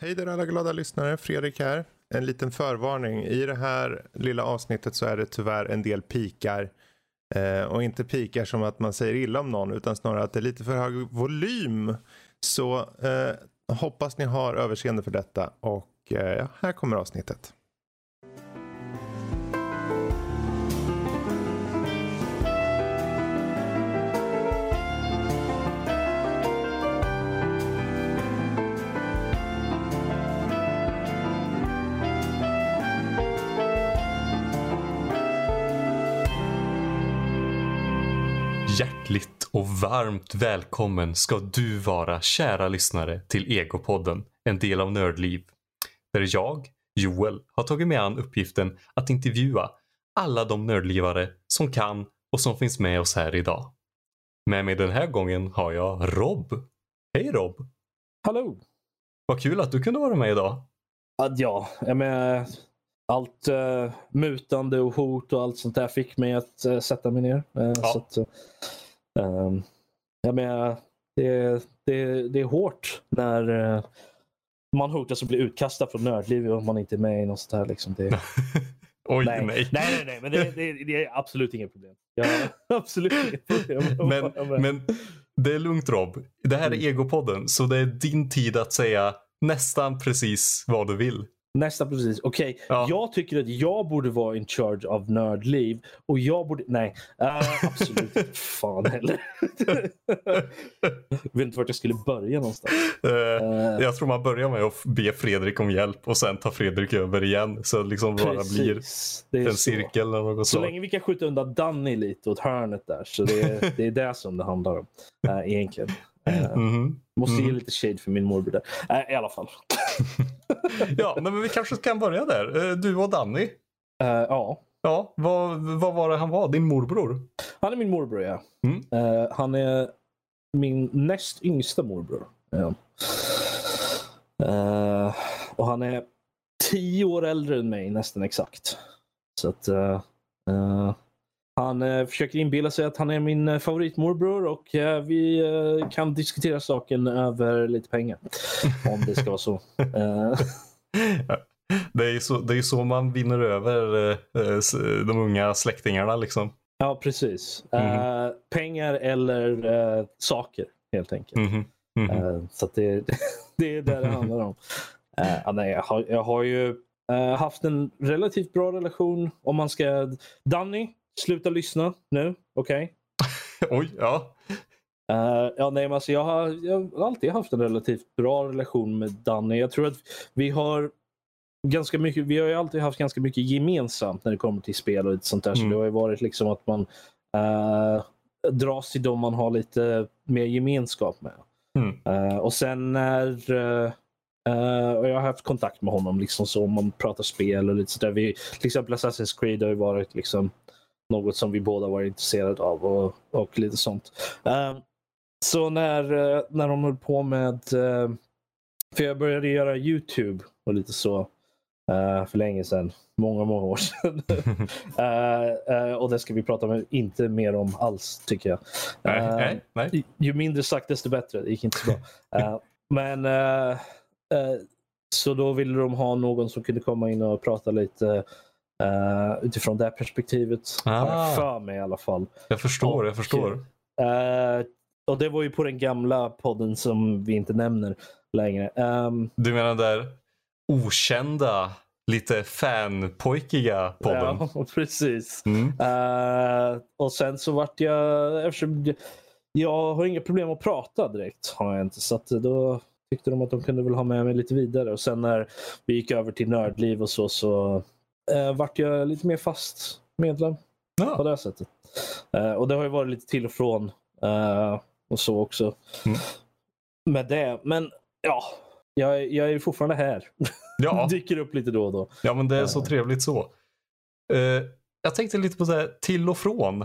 Hej där alla glada lyssnare, Fredrik här. En liten förvarning. I det här lilla avsnittet så är det tyvärr en del pikar. Eh, och inte pikar som att man säger illa om någon utan snarare att det är lite för hög volym. Så eh, hoppas ni har överseende för detta och eh, här kommer avsnittet. Och varmt välkommen ska du vara kära lyssnare till Egopodden, en del av Nördliv. Där jag, Joel, har tagit mig an uppgiften att intervjua alla de nördlivare som kan och som finns med oss här idag. Med mig den här gången har jag Rob. Hej Rob! Hallå! Vad kul att du kunde vara med idag. Ja, jag menar, allt uh, mutande och hot och allt sånt där fick mig att uh, sätta mig ner. Uh, Ja. så att, um, jag menar, det, det, det är hårt när uh, man hotas att bli utkastad från nördliv om man inte är med i något sånt här. Liksom. Det, Oj, nej, nej. nej, nej, nej, men det, det, det är absolut inget problem. Jag absolut inget problem. Men, men det är lugnt Rob. Det här är Mm. Egopodden, så det är din tid att säga nästan precis vad du vill. Nästa precis. Okej, Ja. jag tycker att jag borde vara in charge av nördliv och jag borde... Nej, eh, absolut inte. Fan heller. vet inte vart jag skulle börja någonstans. Eh, Eh, Jag tror man börjar med att be Fredrik om hjälp och sen tar Fredrik över igen. Så det liksom bara blir precis. Är en så. cirkel eller något Så så. länge vi kan skjuta undan Danny lite åt hörnet där. Så det är det, är det som det handlar om. Uh, egentligen. Mhm. måste ge Mhm. lite shade för min morbror där. Eh, I alla fall. Ja, nej, men vi kanske kan börja där. Eh, Du och Danny. Eh, ja, Ja, vad, vad var det han var? Din morbror? han är min morbror ja. Mm. Eh, han är min näst yngsta morbror. Ja. Eh, och han är tio år äldre än mig nästan exakt. Så att han eh, försöker inbilla sig att han är min eh, favoritmorbror och eh, vi eh, kan diskutera saken över lite pengar. Om det ska vara så. Det är så, det är så man vinner över eh, eh, de unga släktingarna liksom. ja, precis. Eh, pengar eller saker helt enkelt. Mhm. Eh, Så det, det är det det handlar om. Nej, jag, har, jag har ju haft en relativt bra relation. Om man ska... Danny, sluta lyssna nu. Okej? Oj, ja. Eh, ja, nej, men alltså, jag, har, jag har alltid haft en relativt bra relation med Danny. Jag tror att vi har ganska mycket, vi har ju alltid haft ganska mycket gemensamt när det kommer till spel och sånt där. Så Mm. det har ju varit liksom att man uh, dras till dem man har lite mer gemenskap med. Mm. Eh, och sen när eh, och jag har haft kontakt med honom liksom så om man pratar spel och lite sådär. Vi, till exempel Assassin's Creed har ju varit liksom något som vi båda varit intresserade av och, och lite sånt. Eh, så när, eh, när de höll på med, eh, för jag började göra Youtube och lite så eh, för länge sedan, många, många år sedan. Och det ska vi prata med, inte mer om alls tycker jag. Nej, Eh, nej, nej. ju mindre sagt desto bättre. Det gick inte så bra. Eh, men så då ville de ha någon som kunde komma in och prata lite eh, utifrån det perspektivet. Har Ah. jag för mig i alla fall. Jag förstår, jag Och, förstår. Eh, och det var ju på den gamla podden som vi inte nämner längre. Ehm, Du menar där okända, lite fanpojkiga podden? Ja, precis. Mm. Eh, och sen så vart jag, eftersom jag- jag har inga problem att prata direkt, har jag inte. Så att då tyckte de att de kunde väl ha med mig lite vidare. Och sen när vi gick över till nördliv och så, så uh, vart jag lite mer fast medlem på Ja. det här sättet. Eh, och det har ju varit lite till och från eh, och så också. Mm. Med det. Men ja, jag, jag är fortfarande här. Ja. Dyker upp lite då och då. ja, men det är så trevligt så. Eh, jag tänkte lite på det här till och från.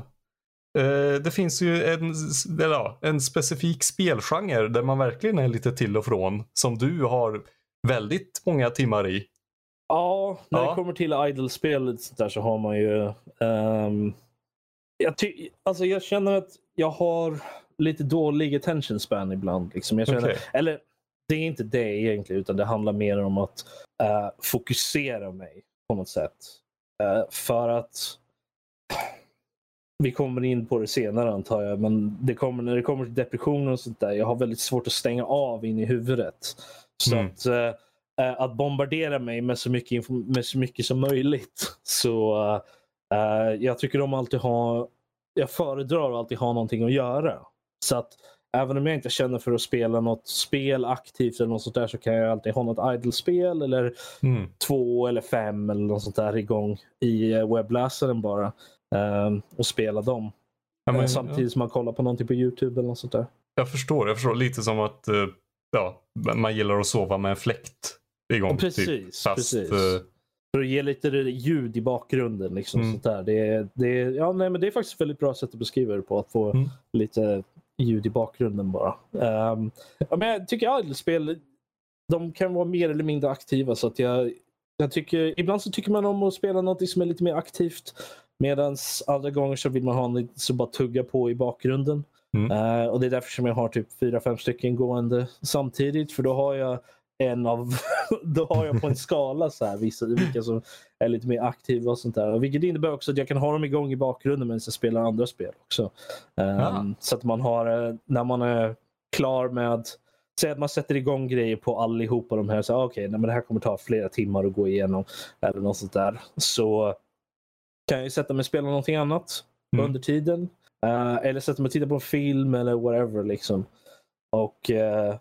Eh, det finns ju en, eller en specifik spelgenre där man verkligen är lite till och från. Som du har väldigt många timmar i. Ja, när Ja. det kommer till där så har man ju... ehm, jag, ty- alltså jag känner att jag har lite dålig attention span ibland. Liksom. Jag känner, Okej. Eller det är inte det egentligen, utan det handlar mer om att uh, fokusera mig på något sätt. Uh, för att vi kommer in på det senare antar jag, men det kommer, när det kommer till depressioner och sånt där, jag har väldigt svårt att stänga av in i huvudet. Så mm. att, uh, att bombardera mig med så mycket, med så mycket som möjligt. Så jag tycker om alltid ha, jag föredrar att alltid ha någonting att göra. Så att även om jag inte känner för att spela något spel aktivt eller något sånt där så kan jag alltid ha något idle-spel eller mm. två eller fem eller något sånt där igång i eh, webbläsaren bara. Um, och spela dem. Ja, men, Samtidigt ja. som man kollar på någonting på Youtube eller något sånt där. Jag förstår. Jag förstår. Lite som att ja, man gillar att sova med en fläkt igång. Ja, precis. Typ. Fast, precis. Uh, för att ge lite ljud i bakgrunden. Liksom, mm. sånt där. Det, det, ja, nej, men det är faktiskt ett väldigt bra sätt att beskriva det på. Att få mm. lite ljud i bakgrunden bara. Um, ja, men jag tycker idle-spel de kan vara mer eller mindre aktiva. så att jag, jag tycker, Ibland så tycker man om att spela något som är lite mer aktivt. Medan andra gånger så vill man ha något som bara tugga på i bakgrunden. Mm. Uh, och Det är därför som jag har typ fyra, fem stycken gående samtidigt. För då har jag en av, då har jag på en skala så här, vissa, vilka som är lite mer aktiva och sånt där. Vilket innebär också att jag kan ha dem igång i bakgrunden medan jag spelar andra spel också. Um, Så att man har, eh, när man är klar med Säg att man sätter igång grejer på allihopa de här. Så okej, okay, det här kommer ta flera timmar att gå igenom. Eller något sånt där. Så kan jag sätta mig och spela någonting annat mm. under tiden. Uh, eller sätta mig och titta på en film eller whatever. Liksom. Och uh,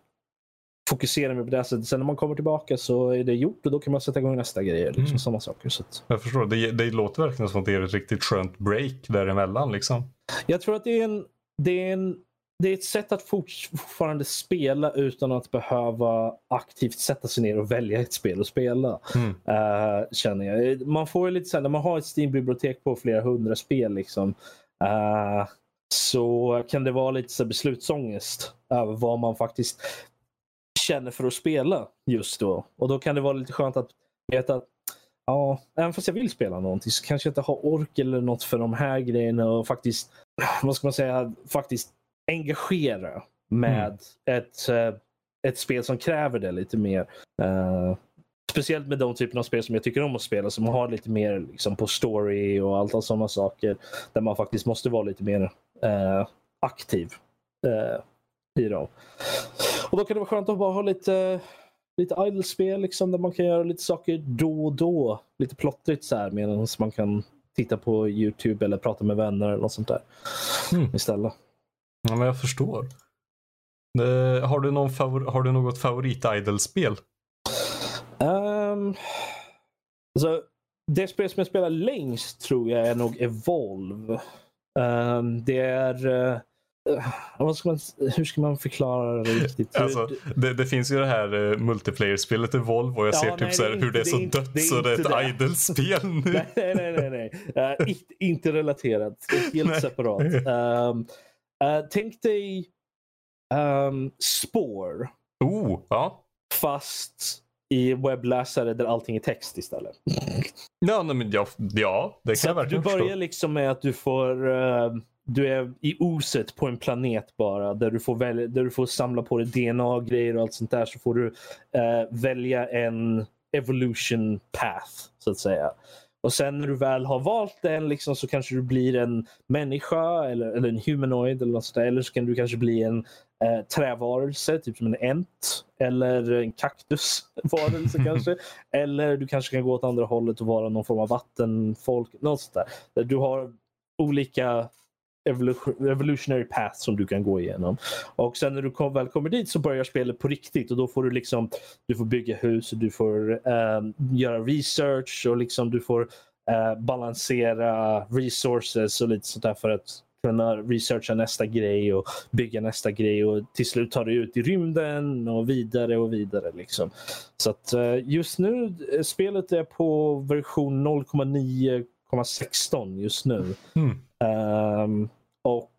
fokusera mig på det sättet. Sen när man kommer tillbaka så är det gjort och då kan man sätta igång nästa grej. Liksom, mm. Sådana saker. Så att... Jag förstår. Det, det låter verkligen som att det är ett riktigt skönt break däremellan. Liksom. Jag tror att det är, en, det, är en, det är ett sätt att fortfarande spela utan att behöva aktivt sätta sig ner och välja ett spel att spela. Mm. Uh, känner jag. Man får lite så här, när man har ett Steam-bibliotek på flera hundra spel liksom, uh, så kan det vara lite så beslutsångest över vad man faktiskt känner för att spela just då. Och då kan det vara lite skönt att veta att ja, även fast jag vill spela någonting så kanske jag inte har ork eller något för de här grejerna och faktiskt, vad ska man säga, faktiskt engagera med mm. ett, eh, ett spel som kräver det lite mer. Uh, speciellt med de typerna av spel som jag tycker om att spela som har lite mer liksom, på story och allt sådana saker. Där man faktiskt måste vara lite mer uh, aktiv uh, i dem. Och då kan det vara skönt att bara ha lite, lite idle-spel liksom, där man kan göra lite saker då och då. Lite plottrigt så här medan man kan titta på Youtube eller prata med vänner eller något sånt där mm. istället. Ja, men jag förstår. Uh, har, du någon favor har du något favorit-idle-spel? Um, alltså, det spel som jag spelar längst tror jag är nog Evolve. Um, det är Uh, ska man, hur ska man förklara det riktigt? Alltså, det, det, finns ju det här uh, multiplayer-spelet Evolve och jag ja, ser typ nej, så här, hur det är så inte, dött det är så det är ett det. idle-spel nu. nej, nej, nej. nej. Uh, inte, inte relaterat. Helt nej. separat. Um, tänk dig um, Spore. Oh, ja. Fast i webbläsare där allting är text istället. Ja, men ja, ja det kan så jag verkligen Du börjar liksom med att du får uh, du är i oset på en planet bara där du får, välja, där du får samla på dig DNA-grejer och allt sånt där så får du uh, välja en evolution path så att säga. Och sen när du väl har valt den liksom, så kanske du blir en människa eller, eller en humanoid eller något sånt där. Eller så kan du kanske bli en eh, trävarelse, typ som en ent. Eller en kaktusvarelse kanske. Eller du kanske kan gå åt andra hållet och vara någon form av vattenfolk. Något sånt där. Du har olika evolutionary path som du kan gå igenom. Och sen när du kom, väl kommer dit så börjar spelet på riktigt och då får du liksom du får bygga hus och du får um, göra research och liksom du får uh, balansera resources och lite sånt där för att kunna researcha nästa grej och bygga nästa grej och till slut ta dig ut i rymden och vidare och vidare. Liksom. Så att eh, just nu, eh, spelet är på version 0,9,16 just nu. Mm. Um, och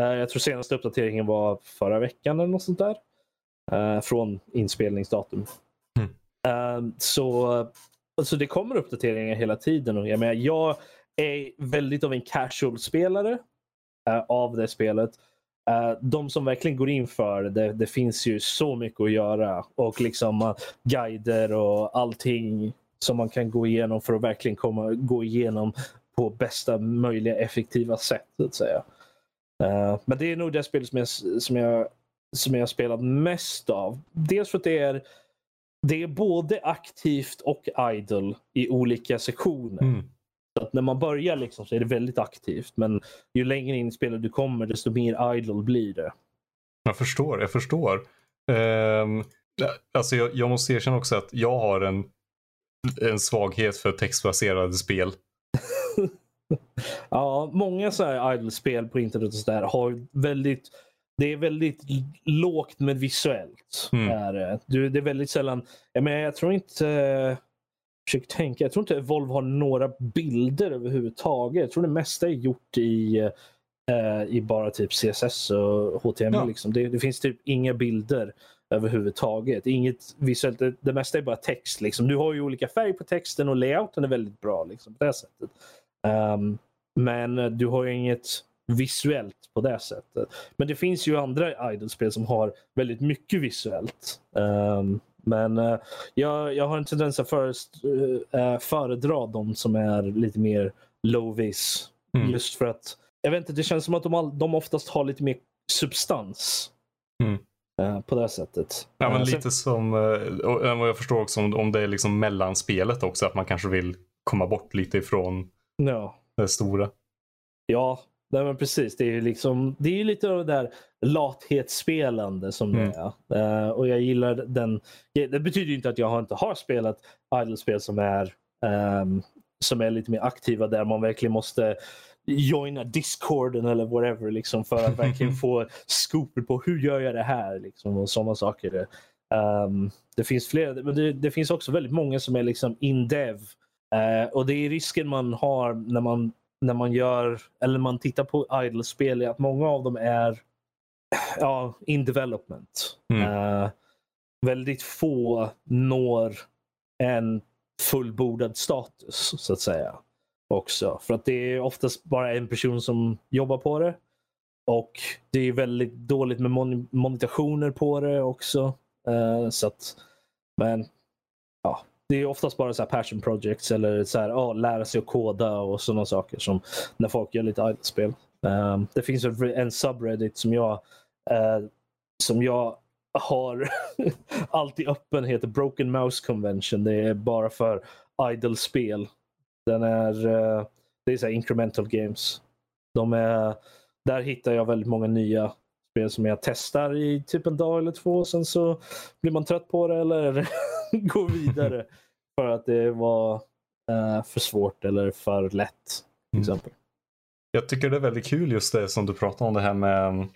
uh, jag tror senaste uppdateringen var förra veckan eller något sånt där. Uh, från inspelningsdatum. Mm. Um, så alltså det kommer uppdateringar hela tiden. Och jag, menar, jag är väldigt av en casual-spelare uh, av det spelet. Uh, de som verkligen går in för det, det finns ju så mycket att göra och liksom uh, guider och allting som man kan gå igenom för att verkligen komma, gå igenom på bästa möjliga effektiva sätt. Så att säga. Uh, men det är nog det spel som jag, som jag, som jag spelat mest av. Dels för att det är, det är både aktivt och idle i olika sektioner. Mm. Så att när man börjar liksom så är det väldigt aktivt. Men ju längre in i spelet du kommer desto mer idle blir det. Jag förstår, jag förstår. Um, alltså jag, jag måste erkänna också att jag har en, en svaghet för textbaserade spel. Ja, många så här idle-spel på internet och så där har väldigt det är väldigt lågt med visuellt. Mm. Är det. det är väldigt sällan, jag, menar, jag tror inte försöker tänka. Jag tror inte Volvo har några bilder överhuvudtaget. Jag tror det mesta är gjort i, eh, i bara typ CSS och HTML. Ja. Liksom. Det, det, finns typ inga bilder överhuvudtaget. Inget visuellt. Det, det mesta är bara text. Liksom. Du har ju olika färg på texten och layouten är väldigt bra liksom, på det sättet. Um, men du har ju inget visuellt på det sättet. Men det finns ju andra idolspel som har väldigt mycket visuellt. Um, men uh, jag, jag har en tendens att för, uh, föredra de som är lite mer low-vis. Mm. Just för att jag vet inte, det känns som att de, all, de oftast har lite mer substans. Mm. Uh, på det sättet. Ja, men lite som, vad jag förstår också om, om det är liksom mellanspelet också, att man kanske vill komma bort lite ifrån no. det stora. Ja, Nej, men precis. Det är, liksom, det är lite av det där lathetsspelande som mm. det är. Uh, och jag gillar den. Det betyder inte att jag inte har spelat idle-spel som är um, som är lite mer aktiva där man verkligen måste joina discorden eller whatever liksom för att verkligen få scoopet på hur gör jag det här liksom och sådana saker. Um, det finns flera, men det, det, finns också väldigt många som är liksom in-dev uh, och det är risken man har när man när man gör eller man tittar på idle-spel är att många av dem är ja, in development. Mm. Uh, väldigt få når en fullbordad status så att säga. Också. För att det är oftast bara en person som jobbar på det. Och det är väldigt dåligt med mon monetationer på det också. Uh, så att, men ja, det är oftast bara så här passion projects eller så här, oh, lära sig att koda och sådana saker som när folk gör lite idle-spel. Um, ehm, det finns en subreddit som jag, uh, som jag har alltid öppen, heter Broken Mouse Convention. Det är bara för idle-spel. Den är, uh, det är så incremental games. De är, där hittar jag väldigt många nya spel som jag testar i typ en dag eller två. Sen så blir man trött på det eller gå vidare för att det var uh, för svårt eller för lätt. Till mm. exempel. Jag tycker det är väldigt kul just det som du pratar om det här med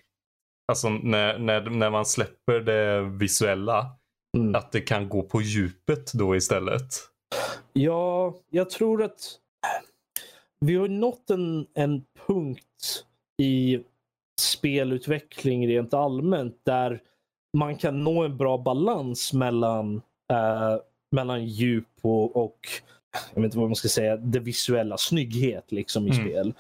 Alltså när, när, när man släpper det visuella. Mm. Att det kan gå på djupet då istället. Ja, jag tror att vi har nått en, en punkt i spelutveckling rent allmänt där man kan nå en bra balans mellan, uh, mellan djup och, och jag vet inte vad man ska säga, det visuella, snygghet liksom i mm. spel.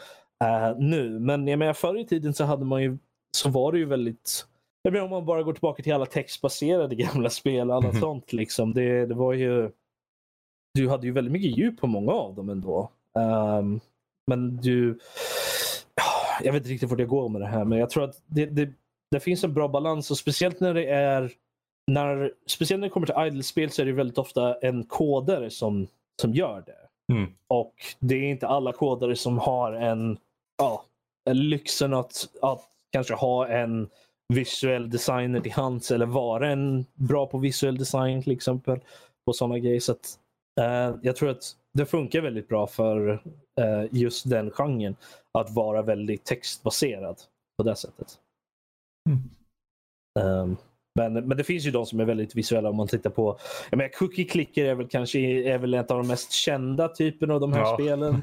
Uh, nu, men jag menar, förr i tiden så hade man ju så var det ju väldigt jag menar, om man bara går tillbaka till alla textbaserade gamla spel och annat mm. sånt. Liksom, det, det var ju du hade ju väldigt mycket djup på många av dem ändå. Um, men du jag vet inte riktigt vart jag går med det här, men jag tror att det, det, det finns en bra balans och speciellt när det är när, speciellt när det kommer till idle-spel så är det väldigt ofta en kodare som, som gör det. Mm. Och det är inte alla kodare som har en, ja, lyxen att, att kanske ha en visuell designer till hands eller vara en bra på visuell design till exempel. På sådana grejer. Så att, uh, jag tror att det funkar väldigt bra för uh, just den genren att vara väldigt textbaserad på det sättet. Mm. Um, men, men det finns ju de som är väldigt visuella om man tittar på. Jag menar, Cookie Clicker är väl kanske är väl ett av de mest kända typerna av de här ja. spelen.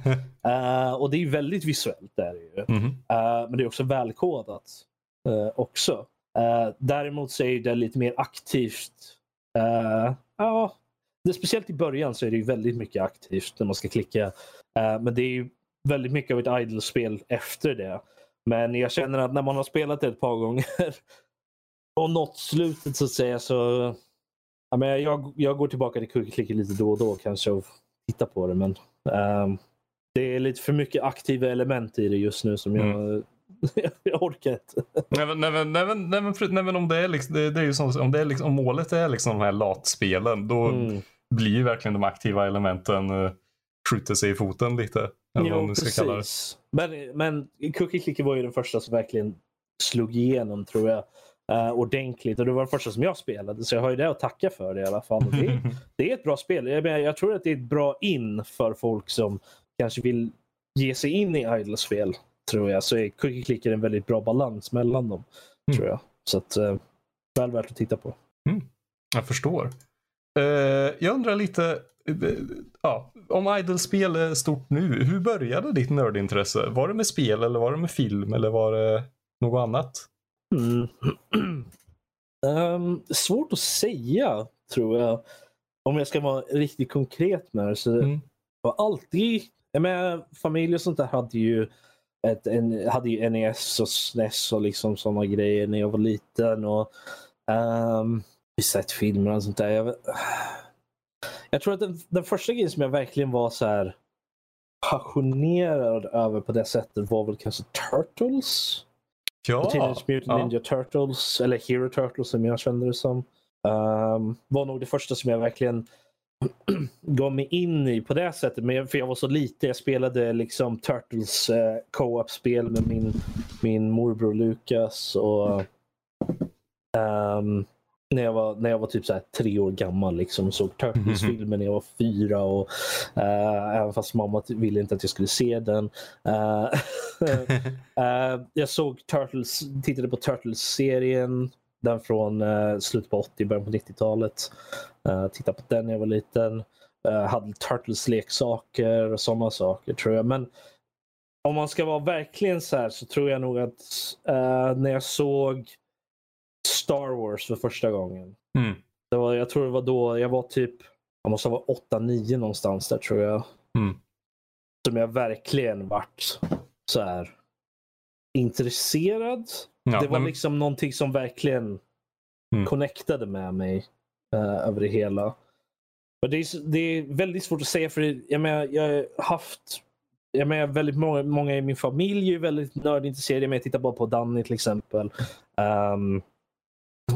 Uh, och det är väldigt visuellt. Där ju. Mm. Uh, men det är också välkodat uh, också. däremot så är det lite mer aktivt. ja, det, speciellt i början så är det väldigt mycket aktivt när man ska klicka. men det är väldigt mycket av ett idle-spel efter det. Men jag känner att när man har spelat det ett par gånger och nått slutet så att säga så ja, men jag, jag går tillbaka till Cookie Clicker lite då och då kanske och tittar på det. Men um, det är lite för mycket aktiva element i det just nu som jag, Mm. jag orkar inte. Nej men, nej, men, nej, men, nej, men, fru- nej, men om det är liksom, det, det är ju som, om, det är liksom, om målet är liksom de här latspelen då Mm. blir ju verkligen de aktiva elementen uh, skjuter sig i foten lite. Eller Jo, precis. Men, men Cookie Clicker var ju den första som verkligen slog igenom tror jag. Uh, ordentligt och det var den första som jag spelade så jag har ju det att tacka för det i alla fall. Det, det är ett bra spel. Jag, menar, jag tror att det är ett bra in för folk som kanske vill ge sig in i idle-spel. Tror jag. Så är Cookie Clicker en väldigt bra balans mellan dem. Mm. Tror jag. Så att, uh, väl värt att titta på. Jag förstår. Eh, jag undrar lite, ja, om idle-spel är stort nu, hur började ditt nördintresse? Var det med spel eller var det med film eller var det något annat? Mm. Ehm, svårt att säga, tror jag. Om jag ska vara riktigt konkret med det. Så Mm. har alltid, jag menar, familj och sånt där hade ju, ett, en, hade ju NES och SNES och liksom sådana grejer när jag var liten. Och um, vi sett filmer och sånt där. Jag, jag tror att den, den första grejen som jag verkligen var så här passionerad över på det sättet var väl kanske Turtles. Ja, Teenage Mutant ja. Ninja Turtles, eller Hero Turtles som jag kände det som. Um, var nog det första som jag verkligen gav mig in i på det sättet. Men jag, för jag var så liten. Jag spelade liksom Turtles eh, co-op-spel med min, min morbror Lukas. Och, ehm, när, jag var, när jag var typ så här tre år gammal liksom, såg Turtles-filmen när jag var fyra. Och, uh, även fast mamma ville inte att jag skulle se den. Uh, uh, jag såg Turtles, tittade på Turtles-serien. Den från uh, slutet på 80, början på 90-talet. Uh, tittade på den när jag var liten. Uh, hade Turtles-leksaker och sådana saker tror jag. Men om man ska vara verkligen så här så tror jag nog att när jag såg Star Wars för första gången. Mm. Det var, jag tror det var då jag var typ, jag måste vara 8-9 någonstans där tror jag. Mm. Som jag verkligen vart så här intresserad. Ja, det var men- liksom någonting som verkligen Mm. connectade med mig eh, över det hela. Men det, är, det är väldigt svårt att säga för det- jag, menar, jag har haft jag menar, väldigt många, många i min familj är väldigt nördintresserade. Jag, menar, jag tittar bara på Danny till exempel. Ehm,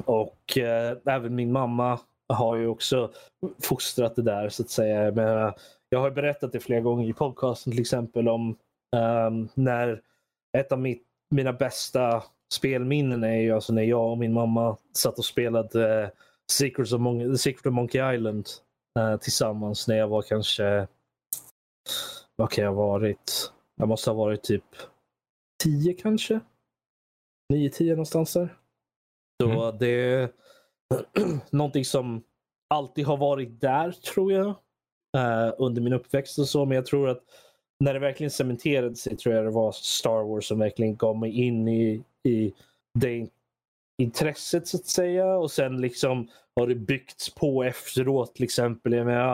och eh, även min mamma har ju också fostrat det där så att säga. Jag, jag har berättat det flera gånger i podcasten till exempel om ehm, när ett av mitt, mina bästa spelminnen är ju alltså när jag och min mamma satt och spelade eh, Secrets of Mon- Secret of Monkey Island eh, tillsammans när jag var kanske, vad kan jag ha varit? Jag måste ha varit typ 10 kanske? 9-10 någonstans där. Så det är någonting som alltid har varit där tror jag. eh, under min uppväxt och så. Men jag tror att när det verkligen cementerade sig tror jag det var Star Wars som verkligen gav mig in i, i det intresset så att säga. Och sen liksom har det byggts på efteråt till exempel. Jag menar,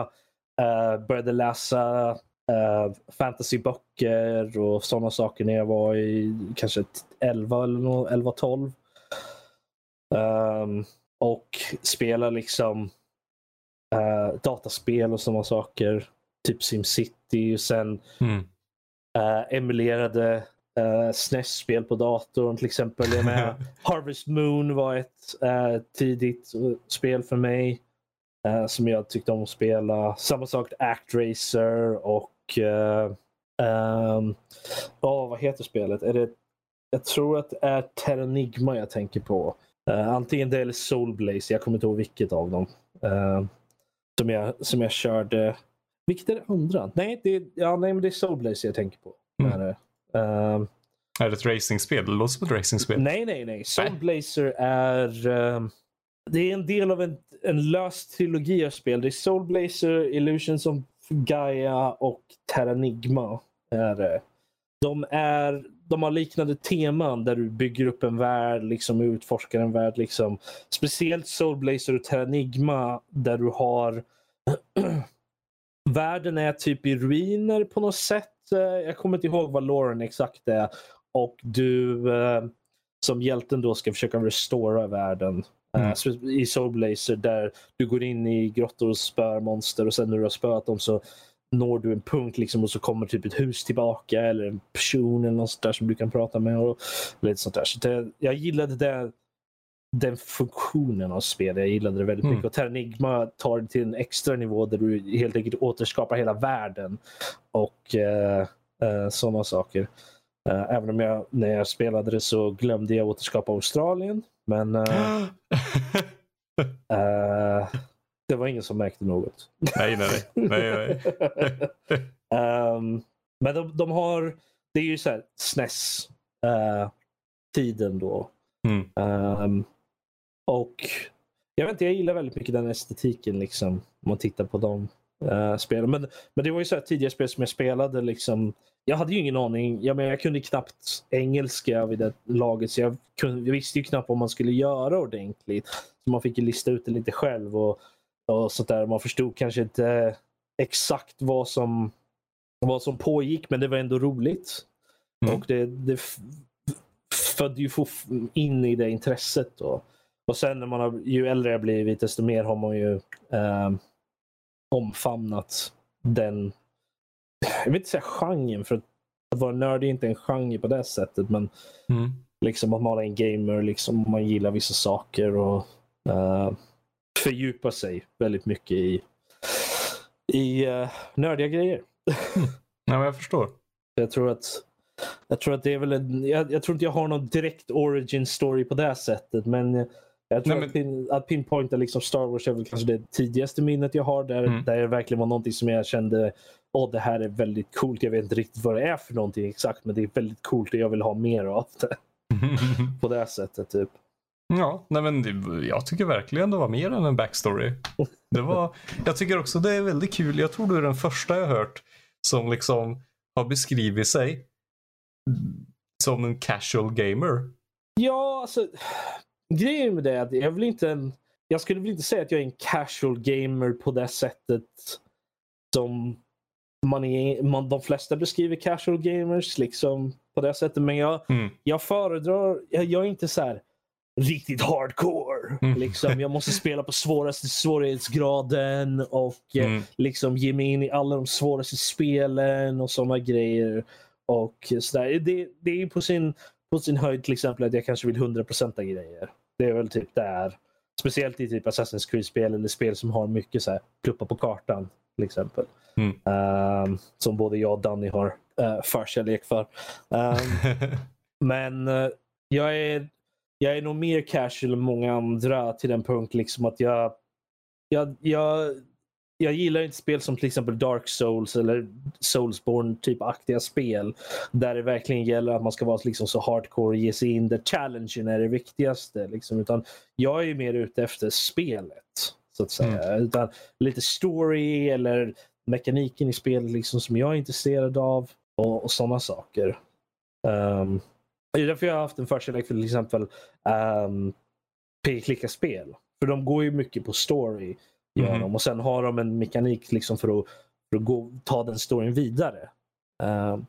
eh, började läsa uh, fantasyböcker och sådana saker när jag var i kanske 11 eller nå- 11-12. Ehm, och spela liksom eh, dataspel och sådana saker. Typ SimCity och sen Mm. eh, emulerade uh, SNES-spel på datorn till exempel. Jag menar, Harvest Moon var ett tidigt spel för mig som jag tyckte om att spela. Samma sak Actracer och uh, vad heter spelet? Är det, jag tror att det är Terranigma jag tänker på. Eh, antingen det eller Soul Blaze. Jag kommer inte ihåg vilket av dem. Eh, som, jag, som jag körde. Vilket är det andra? Nej, det, ja, nej men det är Soul Blaze jag tänker på. Mm. Är det. Eh, Är det ett racingspel? Det låter som ett racingspel. Nej, nej, nej. Soul Nej. Blazer är... ehm, det är en del av en, en lös trilogi av spel. Det är Soul Blazer, Illusions of Gaia och Terranigma. Är. De, är, de har liknande teman där du bygger upp en värld, liksom utforskar en värld. Liksom. Speciellt Soul Blazer och Terranigma där du har Världen är typ i ruiner på något sätt. Eh, Jag kommer inte ihåg vad Lauren exakt är och du eh, som hjälten då ska försöka restora världen. Mm. Uh, I Soul Blazer där du går in i grottor och spör monster och sen när du har spöat dem så når du en punkt liksom och så kommer typ ett hus tillbaka eller en person eller något sånt där som du kan prata med. Och lite sånt där. Så det, jag gillade det, den funktionen av spelet. Jag gillade det väldigt Mm. mycket. Och Terranigma tar det till en extra nivå där du helt enkelt återskapar hela världen och uh, uh, sådana saker. Uh, även om jag när jag spelade det så glömde jag återskapa Australien. Men uh, uh, det var ingen som märkte något. nej, nej, nej. nej, um, men de, de har, det är ju så här SNES uh, tiden då. Mm. Um, och jag vet inte, jag gillar väldigt mycket den estetiken liksom. Om man tittar på de uh, spelen. Men, men det var ju så här tidiga spel som jag spelade liksom. Jag hade ju ingen aning. Jag, menar, jag kunde knappt engelska vid det laget så jag, kunde, jag visste ju knappt vad man skulle göra ordentligt. Så man fick ju lista ut det lite själv och, och sånt där. Man förstod kanske inte exakt vad som, vad som pågick men det var ändå roligt. Mm. Och det, det födde ju in i det intresset. Då. Och sen när man har, ju äldre jag blivit desto mer har man ju eh, omfamnat den, jag vill inte säga genren för att, att vara nörd är inte en genre på det sättet men Mm. liksom att man är en gamer, liksom, man gillar vissa saker och uh, fördjupa sig väldigt mycket i, i uh, nördiga grejer. Ja, men jag förstår. Jag tror att jag tror att det är väl en, jag, jag tror inte jag har någon direkt origin story på det sättet men jag tror Nej, att, pin, att pinpointa liksom Star Wars är väl kanske det tidigaste minnet jag har där, Mm. där det verkligen var någonting som jag kände Åh, det här är väldigt coolt. Jag vet inte riktigt vad det är för någonting exakt men det är väldigt coolt och jag vill ha mer av det på det sättet. Typ. Ja, nej men det, jag tycker verkligen det var mer än en backstory. Det var, jag tycker också det är väldigt kul. Jag tror du är den första jag hört som liksom har beskrivit sig som en casual gamer. Ja, alltså grejen med det är att jag vill inte en, jag skulle väl inte säga att jag är en casual gamer på det sättet som man är, man, de flesta beskriver casual gamers liksom på det sättet. Men jag, Mm. jag föredrar, jag, jag är inte så här riktigt hardcore. Mm. Liksom. Jag måste spela på svåraste svårighetsgraden och eh, Mm. liksom ge mig in i alla de svåraste spelen och sådana grejer. Och så där. Det, det är på sin, på sin höjd till exempel att jag kanske vill 100% grejer. Det är väl typ där. Speciellt i typ Assassin's Creed-spel eller spel som har mycket så här pluppa på kartan. Till exempel. Mm. Ehm, som både jag och Danny har uh, förkärlek för. Ehm, men eh, jag, är, jag är nog mer casual än många andra till den punkt liksom att jag, jag, jag, jag gillar inte spel som till exempel Dark Souls eller Soulsborne typ aktiga spel. Där det verkligen gäller att man ska vara liksom så hardcore och ge sig in där challengen är det viktigaste. Liksom. Utan jag är ju mer ute efter spelet. Så att säga. Utan lite story eller mekaniken i spelet liksom, som jag är intresserad av. Och, och sådana saker. Um, det är därför jag har haft en förkärlek för till exempel um, p-klicka-spel. För de går ju mycket på story. Gör Mhm. de. Och sen har de en mekanik liksom för att, för att gå, ta den storyn vidare. Um,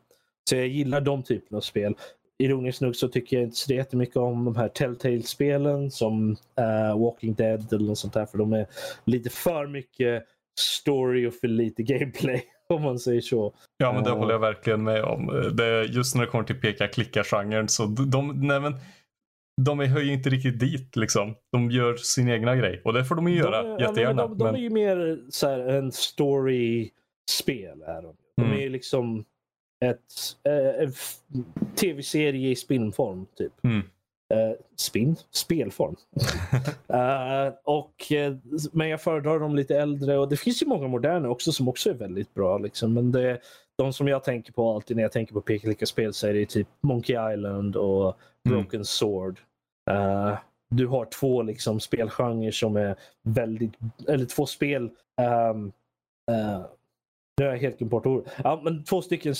så jag gillar de typerna av spel. Ironiskt nog så tycker jag inte så jättemycket om de här Telltale-spelen som uh, Walking Dead eller något sånt där. För de är lite för mycket story och för lite gameplay. Om man säger så. Ja men det Ja. håller jag verkligen med om. Det, just när det kommer till peka-klicka-genren så de, de, nej, men, de höjer inte riktigt dit liksom. De gör sin egna grej och det får de ju göra de, är- jättegärna. De, de men, är ju mer så här, en story-spel. Är de. de Mm. är liksom ett, eh, f- tv-serie i spinnform. Typ. Mm. Eh, spinn? Spelform. Eh, och, eh, men jag föredrar de lite äldre och det finns ju många moderna också som också är väldigt bra. Liksom. Men det, de som jag tänker på alltid när jag tänker på peka spel så är det typ Monkey Island och Mm. Broken Sword. Eh, du har två liksom, spelgenrer som är väldigt, eller två spel eh, nu har jag helt glömt bort ord. Ja, men två stycken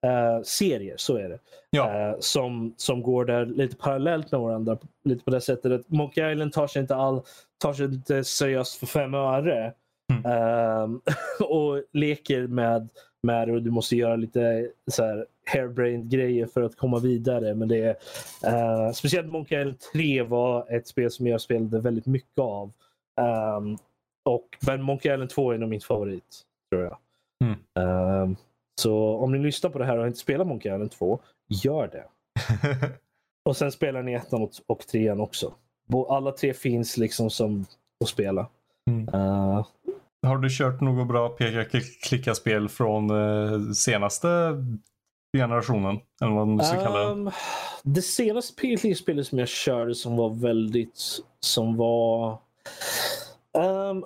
spelserier, serier, så är det. Ja. Eh, som, som går där lite parallellt med varandra. Lite på det sättet att Monkey Island tar sig inte, all, tar sig inte seriöst för fem öre. Mm. Ehm, och leker med med det och du måste göra lite så här hairbrained grejer för att komma vidare. Men det är, uh, speciellt Monkey Island 3 var ett spel som jag spelade väldigt mycket av. Um, och men Monkey Island 2 är nog min favorit, tror jag. Mm. Så om ni lyssnar på det här och inte spelar Monkey Island 2, gör det. och sen spelar ni ettan och, och trean också. Alla tre finns liksom som att spela. Mm. Uh, har du kört något bra peka-klicka-spel från uh, senaste generationen? Eller vad man ska um, kalla det. Ehm, det senaste peka-klicka-spelet som jag körde som var väldigt, som var... Um,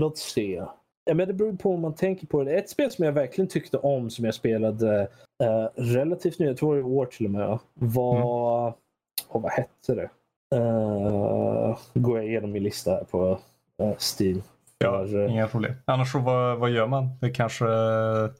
låt se. Ja, men det beror på om man tänker på det. Ett spel som jag verkligen tyckte om som jag spelade uh, relativt nyligen, jag tror det var i år till och med, var... Mm. Oh, vad hette det? Uh, går jag igenom min lista här på uh, Steam. Ja, För, inga problem. Annars så vad, vad gör man? Det kanske... Uh,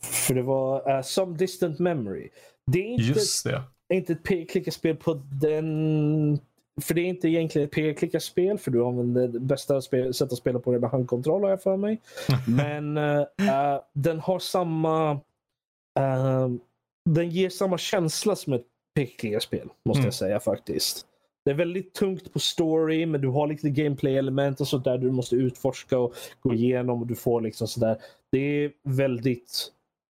för det var uh, Some Distant Memory. Det är inte, Just det. inte ett p-klicka-spel på den... För det är inte egentligen ett p-klicka-spel för du använder det bästa sättet att spela på det med handkontroll har jag för mig. Men uh, den har samma... den ger samma känsla som ett p-klicka-spel måste mm. jag säga faktiskt. Det är väldigt tungt på story, men du har lite gameplay-element och sånt där du måste utforska och gå igenom. och du får liksom sådär. Det är väldigt,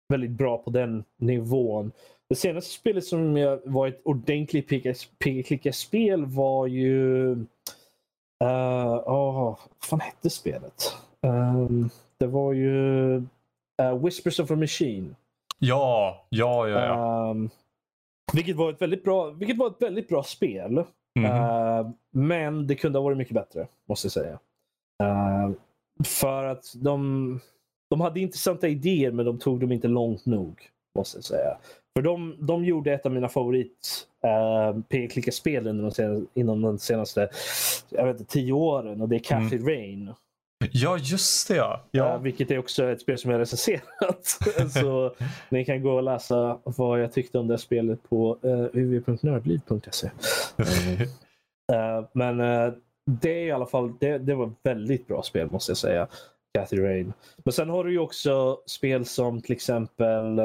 väldigt bra på den nivån. Det senaste spelet som jag var ett ordentligt peka-klicka-spel var ju... Uh, oh, vad fan hette spelet? Um, det var ju uh, Whispers of a Machine. Ja, ja, ja. ja. Um, vilket var ett väldigt bra, vilket var ett väldigt bra spel. Mm. Uh, men det kunde ha varit mycket bättre, måste jag säga. Uh, för att de, de hade intressanta idéer, men de tog dem inte långt nog, måste jag säga. För de, de gjorde ett av mina favorit uh, p-klicka-spel inom de senaste jag vet inte, tio åren och det är Cathy mm. Rain. Ja, just det ja. ja. Uh, vilket är också ett spel som jag recenserat. så ni kan gå och läsa vad jag tyckte om det spelet på eh, uv.nördliv.se. uh, men uh, det är i alla fall det, det var väldigt bra spel måste jag säga. Cathy Rain. Men sen har du ju också spel som till exempel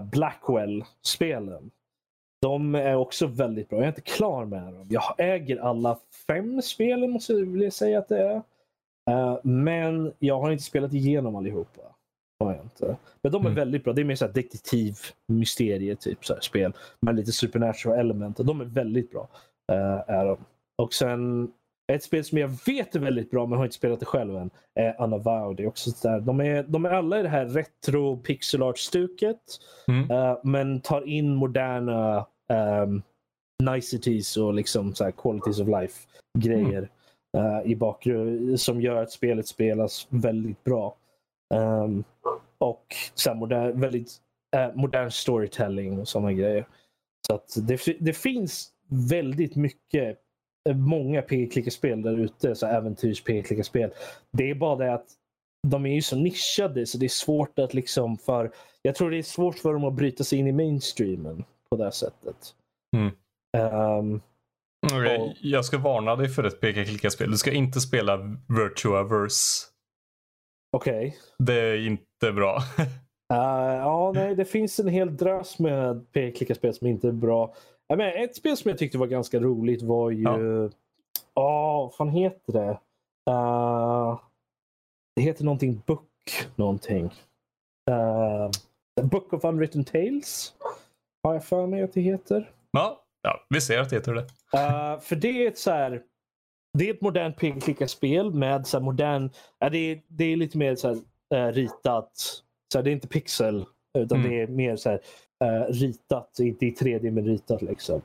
Blackwell-spelen. De är också väldigt bra. Jag är inte klar med dem. Jag äger alla fem spelen måste jag vilja säga att det är. Uh, men jag har inte spelat igenom allihopa. Har jag inte. Men de är mm. väldigt bra. Det är mer så detektiv, mysterie typ så här, spel. Med lite supernatural element. Och de är väldigt bra. Uh, är de. Och sen ett spel som jag vet är väldigt bra men har inte spelat det själv än är Unavowed. Är också där. De, är, de är alla i det här retro pixel art-stuket. Mm. Uh, men tar in moderna um, niceties och liksom så qualities of life grejer. Mm uh, i bakgrunden som gör att spelet spelas väldigt bra. Um, och så modern, väldigt uh, modern storytelling och sådana grejer. Så att det, det finns väldigt mycket, många pek-klicka-spel där ute, så äventyrs pek-klicka-spel. Det är bara det att de är ju så nischade så det är svårt att liksom för, jag tror det är svårt för dem att bryta sig in i mainstreamen på det sättet. Mm. Um, Okay, och... Jag ska varna dig för ett peka-klicka-spel. Du ska inte spela Virtuaverse. Okej. Okay. Det är inte bra. uh, ja, nej, det finns en hel drös med peka-klicka-spel som inte är bra. Men ett spel som jag tyckte var ganska roligt var ju... Ja. Oh, vad fan heter det? Uh, det heter någonting Book någonting. Uh, Book of Unwritten Tales. Har jag för mig att det heter. Ja, Ja, vi ser att det heter det. Uh, för det är ett så här, Det är ett modernt peka-klicka-spel med så modern... Det, är, det är lite mer så här, ritat. Så här, det är inte pixel. Utan mm. det är mer så här, uh, ritat. Inte i 3D men ritat liksom.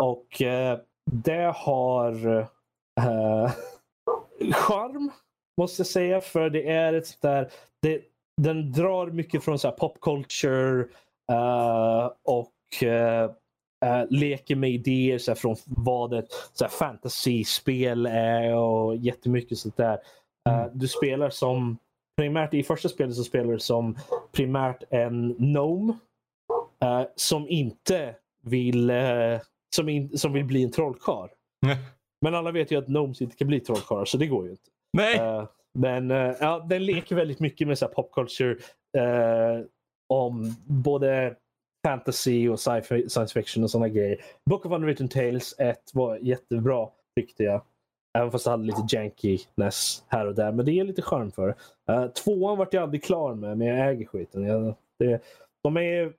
Och det har uh, charm. Måste jag säga. För det är ett sånt där... Det, den drar mycket från så här, pop culture. och Uh, leker med idéer så här, från vad ett så här, fantasy-spel är och jättemycket sånt där. Uh, du spelar som primärt i första spelet så spelar du som primärt en gnome uh, som inte vill som, in, som vill bli en trollkarl. Men alla vet ju att gnomes inte kan bli trollkarlar så det går ju inte. Nej. Men uh, ja, den leker väldigt mycket med så här, pop culture. Uh, om både fantasy och science fiction och sådana grejer. Book of Unwritten Tales 1 var jättebra tyckte jag. Även fast det hade lite jankiness här och där. Men det är lite charm för. Uh, tvåan vart jag aldrig klar med, men jag äger skiten. Jag, det, de är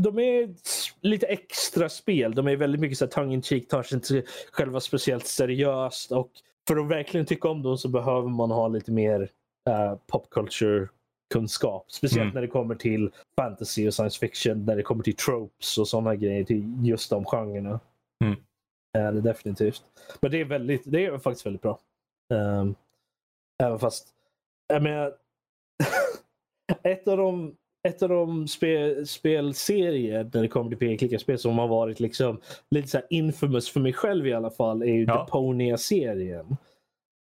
de är lite extra spel. De är väldigt mycket så tongue in cheek, tar sig inte själva speciellt seriöst. Och för att verkligen tycka om dem så behöver man ha lite mer uh, pop culture kunskap. Speciellt mm. när det kommer till fantasy och science fiction. När det kommer till tropes och sådana grejer. Till just de genrerna. Mm. Är det definitivt. Men det är, väldigt, det är faktiskt väldigt bra. Um, även fast, jag menar, ett av de ett av de spe, spelserier när det kommer till pek-klicka-spel som har varit liksom lite så infamous för mig själv i alla fall är ju ja. Deponia-serien.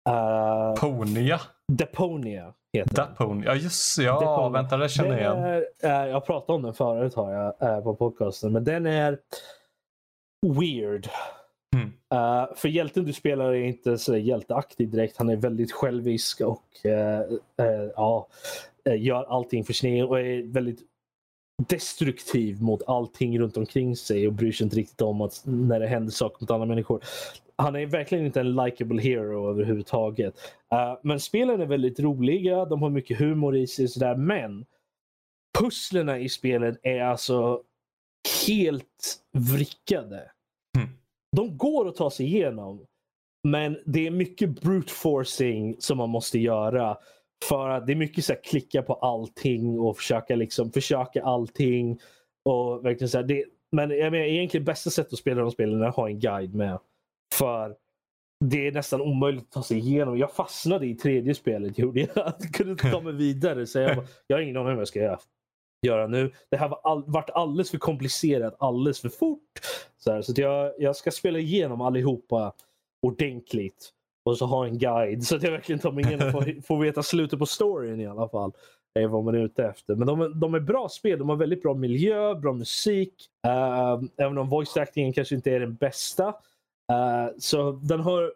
Uh, Ponia? Deponia heter Deponia. Ja just ja, Deponia. vänta det känner jag igen. Är, uh, jag pratade om den förut har jag uh, på podcasten men den är weird. Mm. Uh, för hjälten du spelar är inte så hjälteaktig direkt. Han är väldigt självisk och uh, uh, ja, gör allting för sin och är väldigt destruktiv mot allting runt omkring sig och bryr sig inte riktigt om att när det händer saker mot andra människor. Han är verkligen inte en likable hero överhuvudtaget. men spelen är väldigt roliga. De har mycket humor i sig. Sådär. Men pusslerna i spelen är alltså helt vrickade de går att ta sig igenom. Men det är mycket brute forcing som man måste göra. För att det är mycket så här, klicka på allting och försöka liksom försöka allting. Och verkligen så här, det, men jag menar, egentligen bästa sättet att spela de spelen är att ha en guide med. För det är nästan omöjligt att ta sig igenom. Jag fastnade i tredje spelet. Gjorde jag. jag kunde inte ta mig vidare. Så jag, jag har ingen aning om vad jag ska göra göra nu. Det här var all, varit alldeles för komplicerat alldeles för fort. Så, här, så jag, jag ska spela igenom allihopa ordentligt och så ha en guide så att jag verkligen tar mig igenom och får, får veta slutet på storyn i alla fall. Det är vad man är ute efter. Men de, de är bra spel. De har väldigt bra miljö, bra musik. Uh, även om voice actingen kanske inte är den bästa. Uh, så den har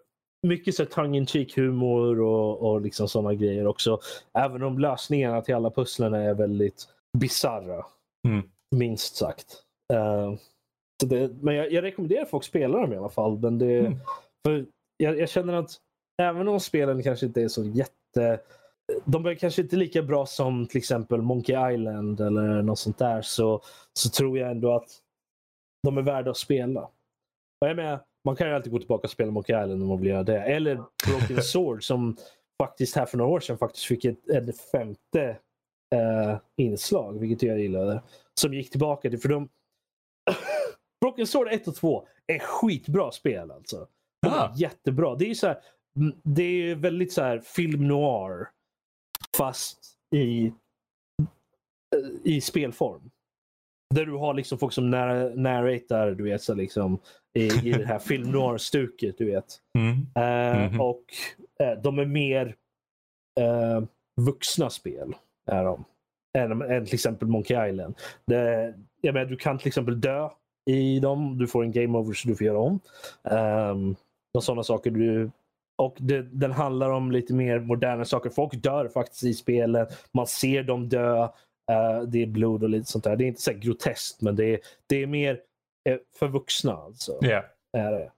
mycket så tongue in cheek humor och, och liksom sådana grejer också. Även om lösningarna till alla pusslen är väldigt bisarra. Mm. Minst sagt. Uh, det, men jag, jag, rekommenderar folk att spela dem i alla fall. Men det, mm. för jag, jag, känner att även om spelen kanske inte är så jätte... De är kanske inte lika bra som till exempel Monkey Island eller något sånt där. Så, så tror jag ändå att de är värda att spela. Och jag menar, man kan ju alltid gå tillbaka och spela Monkey Island om man vill göra det. Eller Broken Sword som faktiskt här för några år sedan faktiskt fick ett, ett femte eh, inslag, vilket jag gillade. Som gick tillbaka till, för de... Broken Sword 1 och 2 är skitbra spel alltså. De är jättebra. Det är så här, det är väldigt så här film noir. Fast i, eh, i spelform. Där du har liksom folk som narr narratar, du vet, så liksom, i, i det här film noir-stuket. du vet. Mm. Uh, mm -hmm. Och uh, de är mer uh, vuxna spel är de. Än, än till exempel Monkey Island. Det, jag menar, du kan till exempel dö i dem. Du får en game over så du får göra om. Um, och sådana saker. Du, och det, den handlar om lite mer moderna saker. Folk dör faktiskt i spelen. Man ser dem dö. Uh, det är blod och lite sånt där. Det är inte så groteskt men det är, det är mer uh, för vuxna. Alltså. Yeah. Är det.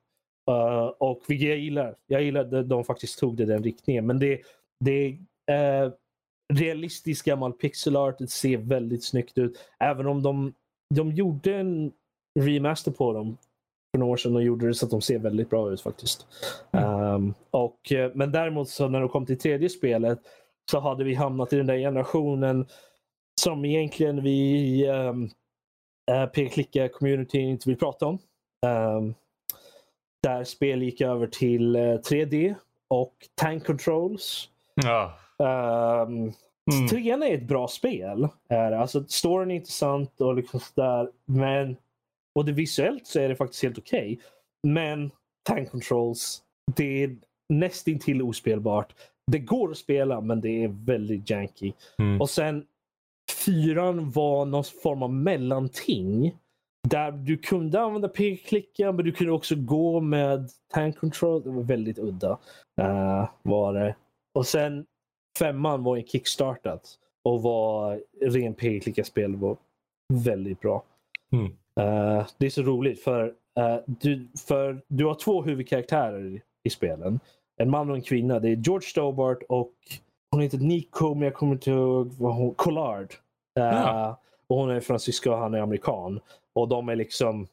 Uh, och vilket jag gillar. Jag gillar att de faktiskt tog det den riktningen. Men det, det är realistisk gammal pixel art. Det ser väldigt snyggt ut. Även om de, de gjorde en remaster på dem för några år sedan och gjorde det så att de ser väldigt bra ut faktiskt. Mm. Um, och, eh, men däremot så när de kom till tredje spelet så hade vi hamnat i den där generationen som egentligen vi um, uh, p-klicka community inte vill prata om. Um, där spel gick över till uh, eh, 3D och tank controls. Ja. Um, mm. Trean är ett bra spel. Är Alltså, storyn är intressant och liksom där, men och det visuellt så är det faktiskt helt okej. Okay. Men tank controls, det är nästintill ospelbart. Det går att spela men det är väldigt janky. Mm. Och sen fyran var någon form av mellanting. Där du kunde använda p-klickan men du kunde också gå med tank control. Det var väldigt udda. Uh, var det. Och sen femman var en kickstartat och var ren pay-klicka-spel. var väldigt bra. Mm. Uh, det är så roligt för, uh, du, för du har två huvudkaraktärer i spelen. En man och en kvinna. Det är George Stobart och hon heter Nico, men jag kommer inte ihåg vad hon... Collard. Uh, Ja. och hon är fransyska och han är amerikan. Och de är liksom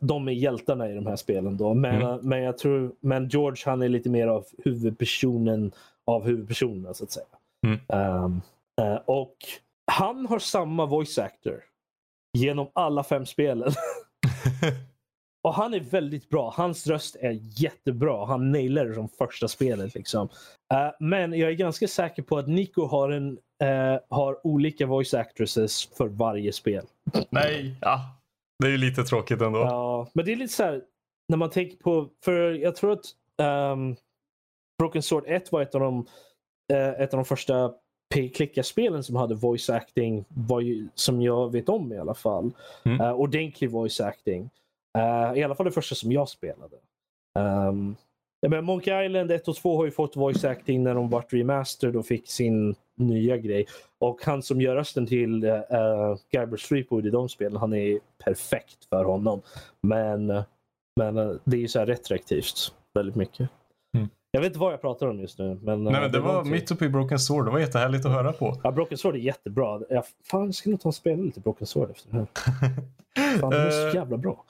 de är hjältarna i de här spelen. Då. Men, Mm. men jag tror, men George han är lite mer av huvudpersonen av huvudpersonerna så att säga. Mm. Ehm, eh, och han har samma voice actor genom alla fem spelen. Och han är väldigt bra. Hans röst är jättebra. Han nailar det som första spelet. Liksom. Eh, men jag är ganska säker på att Nico har, en, eh, har olika voice actresses för varje spel. Nej, ja. Det är ju lite tråkigt ändå. Ja, men det är lite så här när man tänker på, för jag tror att ehm, Broken Sword 1 var ett av de, eh, ett av de första klicka-spelen som hade voice acting, ju, som jag vet om i alla fall. Mm. Uh, ordentlig voice acting. Eh, I alla fall det första som jag spelade. Um, men Monkey Island 1 och 2 har ju fått voice acting när de vart remastered och fick sin nya grej. Och han som gör rösten till uh, Guybrush Threepwood i de spelen, han är perfekt för honom. Men, men uh, det är ju så här retroaktivt väldigt mycket. Jag vet inte vad jag pratar om just nu. Men, Nej, uh, men det är var mitt uppe i Broken Sword. Det var jättehärligt att höra på. Ja, Broken Sword är jättebra. Jag, fan, jag ska nog ta och spela lite Broken Sword efter det här. Fan, det är så Eh, jävla bra.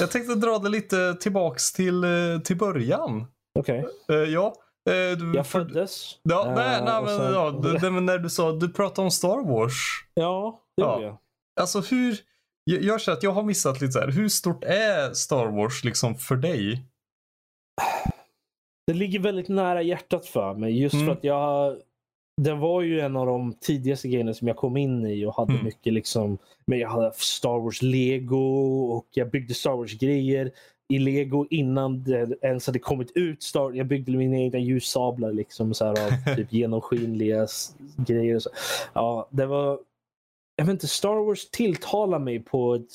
jag tänkte dra det lite tillbaks till, eh, till början. Okej. Eh, ja. eh, du- Jag föddes. Ja, eh, nej, nej, men, sen- ja, det, det, men när du sa, du pratade om Star Wars. Ja, det Ja. jag. Alltså hur, jag, jag känner att jag har missat lite så här. Hur stort är Star Wars liksom för dig? Det ligger väldigt nära hjärtat för mig. Just Mm. för att jag... Det var ju en av de tidigaste grejerna som jag kom in i och hade Mm. mycket liksom... Men jag hade Star Wars lego och jag byggde Star Wars grejer i lego innan det ens hade kommit ut. Star, jag byggde mina egna ljussablar liksom så här av typ genomskinliga grejer. Så. Ja, det var... Jag vet inte, Star Wars tilltalar mig på ett,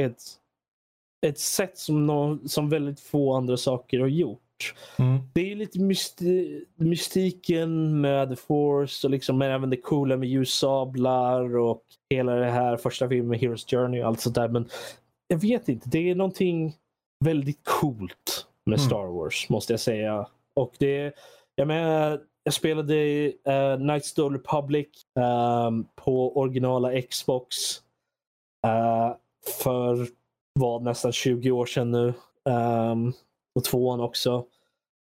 ett, ett sätt som, nå som väldigt få andra saker har gjort. Mm. Det är lite mysti mystiken med The Force och liksom, men även det coola med ljussablar och hela det här första filmen Heroes Journey och allt sånt där. Men jag vet inte, det är någonting väldigt coolt med Mm. Star Wars måste jag säga. Och det, jag menar, jag spelade uh, Knights of the Republic ehm, på originala Xbox eh, för vad nästan 20 år sedan nu. Um, och tvåan också.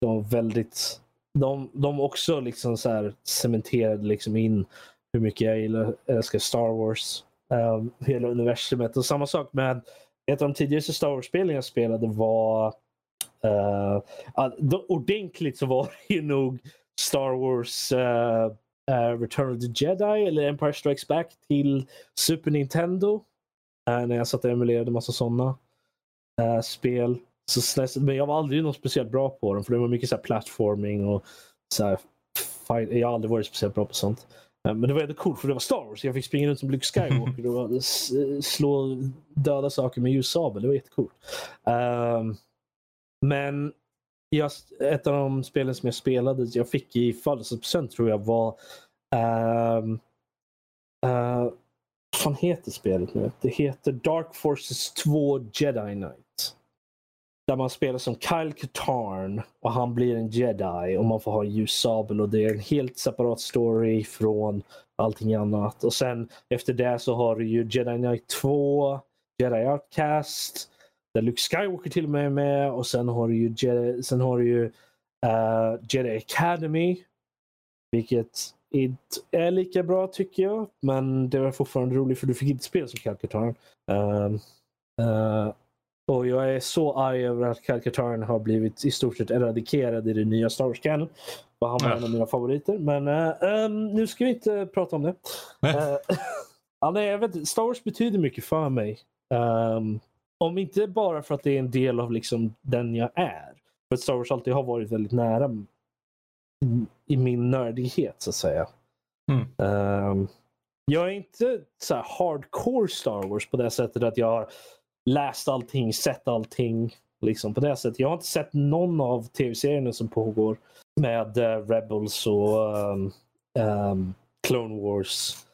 De var väldigt, de, de också liksom så här cementerade liksom in hur mycket jag gillar, älskar Star Wars. Um, hela universumet. Och samma sak med ett av de tidigaste Star Wars-spelen jag spelade var uh, då, ordentligt så var det ju nog Star Wars uh, uh, Return of the Jedi eller Empire Strikes Back till Super Nintendo. Eh, när jag satt och emulerade massa sådana eh, spel. Så men jag var aldrig något speciellt bra på dem för det var mycket så här platforming och så här, fight. Jag har aldrig varit speciellt bra på sånt. Eh, Men det var ändå coolt för det var Star Wars. Jag fick springa runt som Luke Skywalker och slå döda saker med ljussabel. Det var jättecoolt. Um, men just ett av de spelen som jag spelade, jag fick i födelsedagspresent tror jag var um, uh, fan heter spelet nu? Det heter Dark Forces 2 Jedi Knight. Där man spelar som Kyle Katarn och han blir en jedi och man får ha en ljussabel och det är en helt separat story från allting annat. Och sen efter det så har du ju Jedi Knight 2, Jedi Outcast, där Luke Skywalker till och med är med och sen har du ju Jedi, sen har du ju uh, Jedi Academy. Vilket inte är lika bra tycker jag. Men det var fortfarande roligt för du fick inte spela som Kyle Katarn. Um, uh, och jag är så arg över att Katarn har blivit i stort sett eradikerad i det nya Star Wars canon. Han var en av mina favoriter. Men eh, ehm, nu ska vi inte prata om det. Eh, ja, nej, jag vet. Star Wars betyder mycket för mig. Ehm, om inte bara för att det är en del av liksom den jag är. För att Star Wars alltid har varit väldigt nära i, i min nördighet så att säga. Mm. Ehm, jag är inte så här hardcore Star Wars på det sättet att jag har läst allting, sett allting. Liksom på det sättet. Jag har inte sett någon av tv-serierna som pågår med uh, Rebels och um, um, Clone Wars.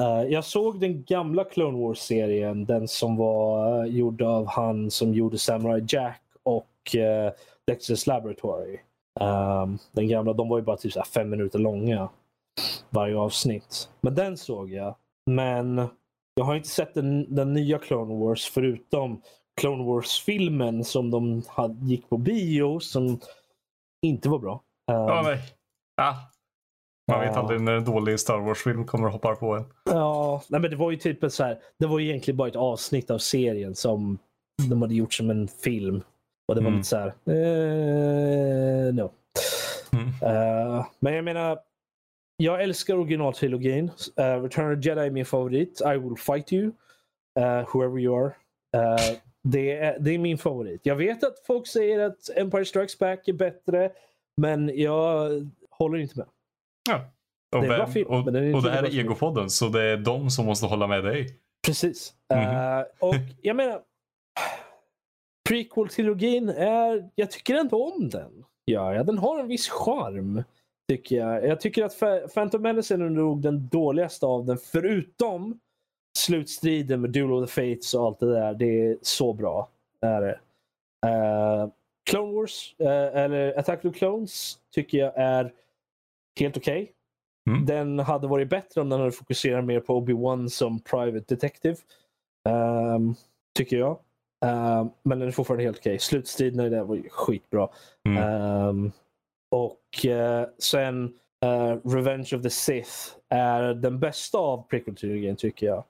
Uh, jag såg den gamla Clone Wars-serien, den som var uh, gjord av han som gjorde Samurai Jack och Dexter's Laboratory. Um, den gamla, de var ju bara typ så fem minuter långa varje avsnitt. Men den såg jag. Men jag har inte sett den, den nya Clone Wars förutom Clone Wars-filmen som de hade, gick på bio som inte var bra. Um, ja, nej. Ja. Man vet aldrig när en dålig Star Wars-film kommer och hoppar på en. Ja, nej, men det var ju typ så här. Det var egentligen bara ett avsnitt av serien som de hade gjort som en film. Och det var mm. lite så här. Uh, no. Mm. Uh, men jag menar, jag älskar originaltrilogin. Uh, Return of the Jedi är min favorit. I will fight you. Uh, whoever you are. Uh, det, är, det är min favorit. Jag vet att folk säger att Empire Strikes Back är bättre. Men jag håller inte med. Ja. Och, det, vem, film, och, det, och det här är Egopodden så det är de som måste hålla med dig. Precis. Mm. och jag menar. Prequel-trilogin är, jag tycker ändå om den. Ja, ja, den har en viss charm. Tycker jag. jag tycker att Phantom Menace är nog den dåligaste av den. Förutom slutstriden med Duel of the Fates och allt det där. Det är så bra. Är det. Uh, Clone Wars, uh, eller Attack of the Clones, tycker jag är helt okej. Okay. Mm. Den hade varit bättre om den hade fokuserat mer på Obi-Wan som Private Detective. Um, tycker jag. Um, men den är fortfarande helt okej. Okay. Slutstriden i den var skitbra. Mm. Um, och uh, sen uh, Revenge of the Sith är den bästa av prequel-trilogin tycker jag.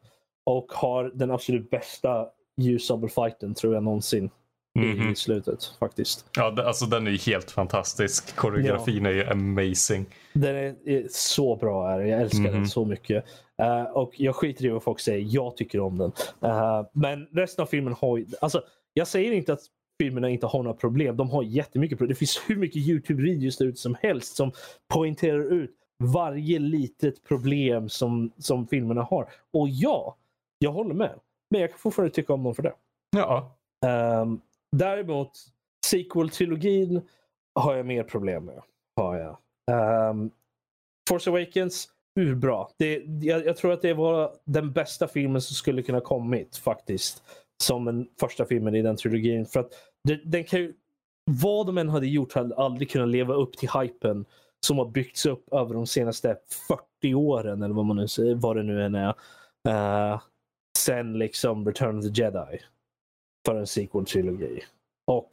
Och har den absolut bästa ljusabelfighten tror jag någonsin mm -hmm. i mhm. slutet faktiskt. Ja, alltså den är ju helt fantastisk. Koreografin ja. är ju amazing. Den är, är så bra. Är Jag älskar mm -hmm. den mhm. så mycket. Uh, och jag skiter i vad folk säger. Jag tycker om den. Uh, men resten av filmen har ju... Alltså, jag säger inte att filmerna inte har några problem. De har jättemycket problem. Det finns hur mycket Youtube-videos där ute som helst som poängterar ut varje litet problem som, som filmerna har. Och ja, jag håller med. Men jag kan fortfarande tycka om dem för det. Ja. Um, däremot, sequel-trilogin har jag mer problem med. Har jag. Um, Force Awakens, hur bra. Det, jag, jag, tror att det var den bästa filmen som skulle kunna kommit faktiskt. Som den första filmen i den trilogin. För att det, den kan ju, vad de än hade gjort hade aldrig kunnat leva upp till hypen som har byggts upp över de senaste 40 åren eller vad, man nu, vad det nu än är. Uh, sen liksom Return of the Jedi. För en sequel-trilogi. Och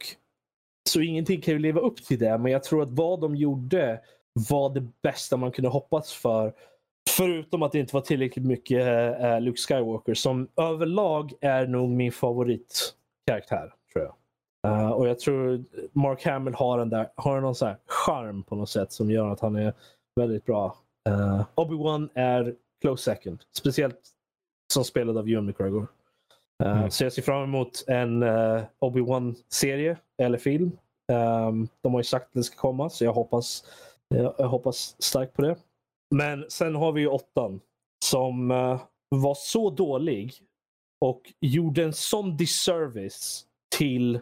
så ingenting kan ju leva upp till det, men jag tror att vad de gjorde var det bästa man kunde hoppas för. Förutom att det inte var tillräckligt mycket uh, Luke Skywalker som överlag är nog min favoritkaraktär. tror jag. Uh, och jag tror Mark Hamill har, den där, har någon så här charm på något sätt som gör att han är väldigt bra. Uh, Obi-Wan är close second. Speciellt som spelad av Ewan McGregor. Uh, mm. Så jag ser fram emot en Obi-Wan-serie eller film. Um, de har ju sagt att den ska komma så jag hoppas, jag, jag hoppas starkt på det. Men sen har vi ju åttan som uh, var så dålig och gjorde en sån disservice till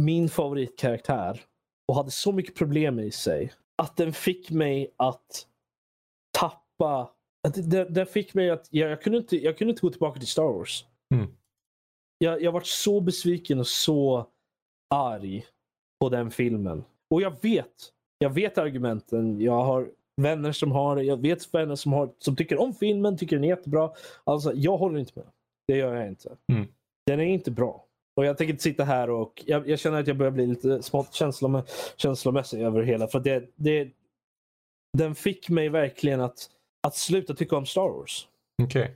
min favoritkaraktär och hade så mycket problem i sig att den fick mig att tappa det, det fick mig att jag, jag, kunde inte, jag kunde inte gå tillbaka till Star Wars. Mm. Jag, jag var så besviken och så arg på den filmen. Och jag vet, jag vet argumenten. Jag har vänner som har det. Jag vet vänner som, har, som tycker om filmen, tycker den är jättebra. Alltså, jag håller inte med. Det gör jag inte. Mm. Den är inte bra. Och Jag tänker inte sitta här och jag, jag känner att jag börjar bli lite smått känslom, känslomässig över det hela. För det, det, den fick mig verkligen att att sluta tycka om Star Wars. Okej. Okay.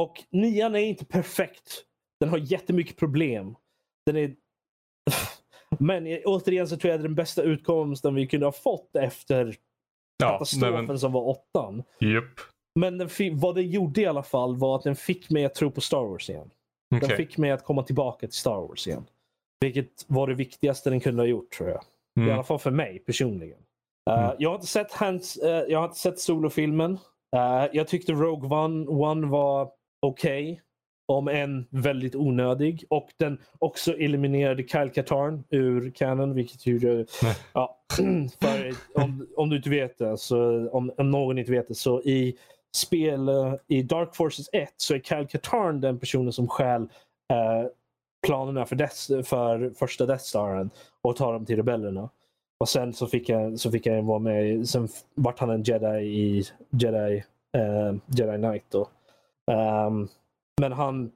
Och nian är inte perfekt. Den har jättemycket problem. Den är... Men återigen så tror jag det är den bästa utkomsten vi kunde ha fått efter ja, katastrofen men... som var åttan. Yep. Men den vad den gjorde i alla fall var att den fick mig att tro på Star Wars igen. Okay. Den fick mig att komma tillbaka till Star Wars igen. Vilket var det viktigaste den kunde ha gjort tror jag. Mm. I alla fall för mig personligen. Uh, mm. Jag har inte sett, hans, uh, jag har inte sett solofilmen. Uh, jag tyckte Rogue One, One var okej. Okay. Om en väldigt onödig. Och den också eliminerade Kyle Katarn ur canon. Vilket ju... ja, för, om, om du inte vet det, så, om, om någon inte vet det, så i spel i Dark Forces 1 så är Kyle Katarn den personen som stjäl eh, planerna för, Death, för första Death Staren och tar dem till rebellerna. Och sen så fick han, så fick han vara med, sen vart han en jedi i Jedi, eh, Jedi Knight. Då. Um, men han,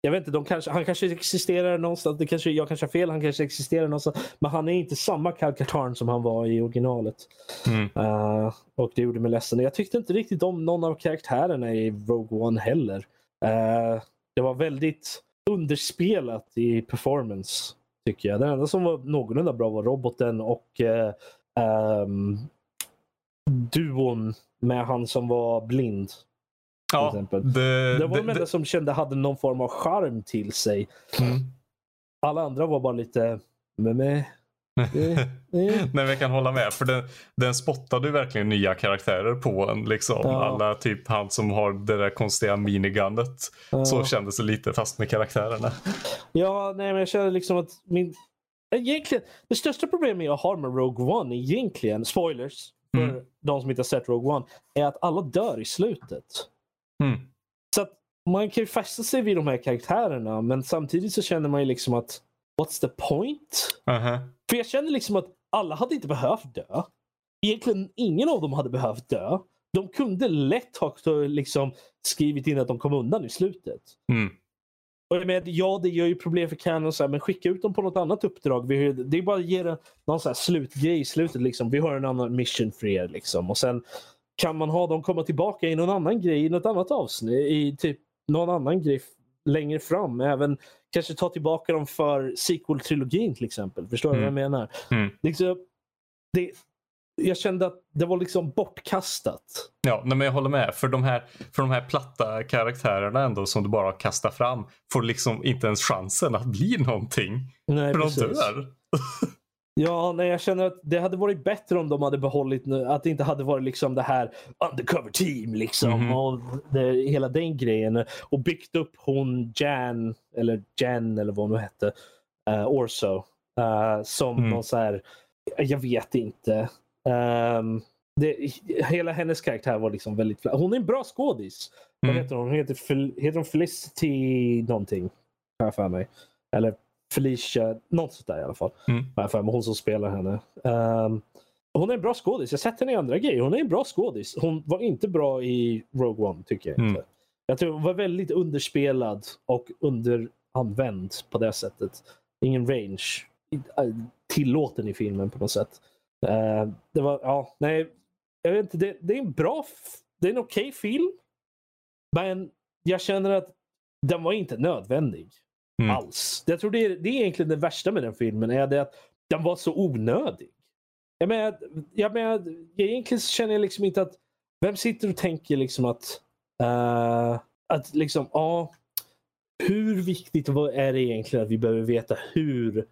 jag vet inte, de kanske, han kanske existerar någonstans. Det kanske, jag kanske har fel, han kanske existerar någonstans. Men han är inte samma Cal Katarn som han var i originalet. Mm. Uh, och det gjorde mig ledsen. Jag tyckte inte riktigt om någon av karaktärerna i Rogue One heller. Uh, det var väldigt underspelat i performance. Tycker jag. Den enda som var någorlunda bra var roboten och uh, um, duon med han som var blind. Ja, det, det var de enda som kände hade någon form av charm till sig. Mm. Alla andra var bara lite med mig. Nej, men jag kan hålla med. För den, den spottade ju verkligen nya karaktärer på en. Liksom. Ja. Alla, typ han som har det där konstiga minigunnet. Ja. Så kändes det lite fast med karaktärerna. Ja, nej men jag känner liksom att min... Egentligen, det största problemet jag har med Rogue One egentligen, spoilers för mm. de som inte har sett Rogue One, är att alla dör i slutet. Mm. Så att man kan ju fästa sig vid de här karaktärerna men samtidigt så känner man ju liksom att what's the point? Uh -huh. För jag känner liksom att alla hade inte behövt dö. Egentligen ingen av dem hade behövt dö. De kunde lätt ha liksom skrivit in att de kom undan i slutet. Mm. Och jag menar, ja, det gör ju problem för Canon, så här, men skicka ut dem på något annat uppdrag. Vi, det är bara att ge någon så här slutgrej i slutet. Liksom. Vi har en annan mission för er. Liksom. Och sen kan man ha dem komma tillbaka i någon annan grej i något annat avsnitt. I typ någon annan grej längre fram. Även kanske ta tillbaka dem för sequel-trilogin till exempel. Förstår du mm. vad jag menar? Mm. Liksom, det, jag kände att det var liksom bortkastat. Ja, men jag håller med. För de, här, för de här platta karaktärerna ändå som du bara kastar fram får liksom inte ens chansen att bli någonting. Nej, för precis. de dör. Ja, nej, jag känner att det hade varit bättre om de hade behållit, att det inte hade varit liksom det här undercover team liksom. Mm och det, hela den grejen. Och byggt upp hon Jan, eller Jan eller vad hon nu hette, uh, Orso. Uh, som mm. någon så här, jag vet inte. Um, det, hela hennes karaktär var liksom väldigt... Hon är en bra skådis. Mm. Vad heter hon? Hon heter, Fel, heter hon Felicity någonting. Har jag för mig. Eller Felicia, något sånt där i alla fall. Mm. För hon som spelar henne. Um, hon är en bra skådis. Jag har sett henne i andra grejer. Hon är en bra skådis. Hon var inte bra i Rogue One tycker jag inte. Mm. Jag tror hon var väldigt underspelad och underanvänd på det sättet. Ingen range äh, tillåten i filmen på något sätt. Uh, det var, ja, nej. Jag vet inte, det, det är en bra, det är en okej okay film. Men jag känner att den var inte nödvändig. Mm. Alls. Jag tror det är, det är egentligen det värsta med den filmen. är det att Den var så onödig. Jag menar, jag menar, egentligen känner jag liksom inte att... Vem sitter och tänker liksom att... Uh, att liksom, ja. Uh, hur viktigt är det egentligen att vi behöver veta hur,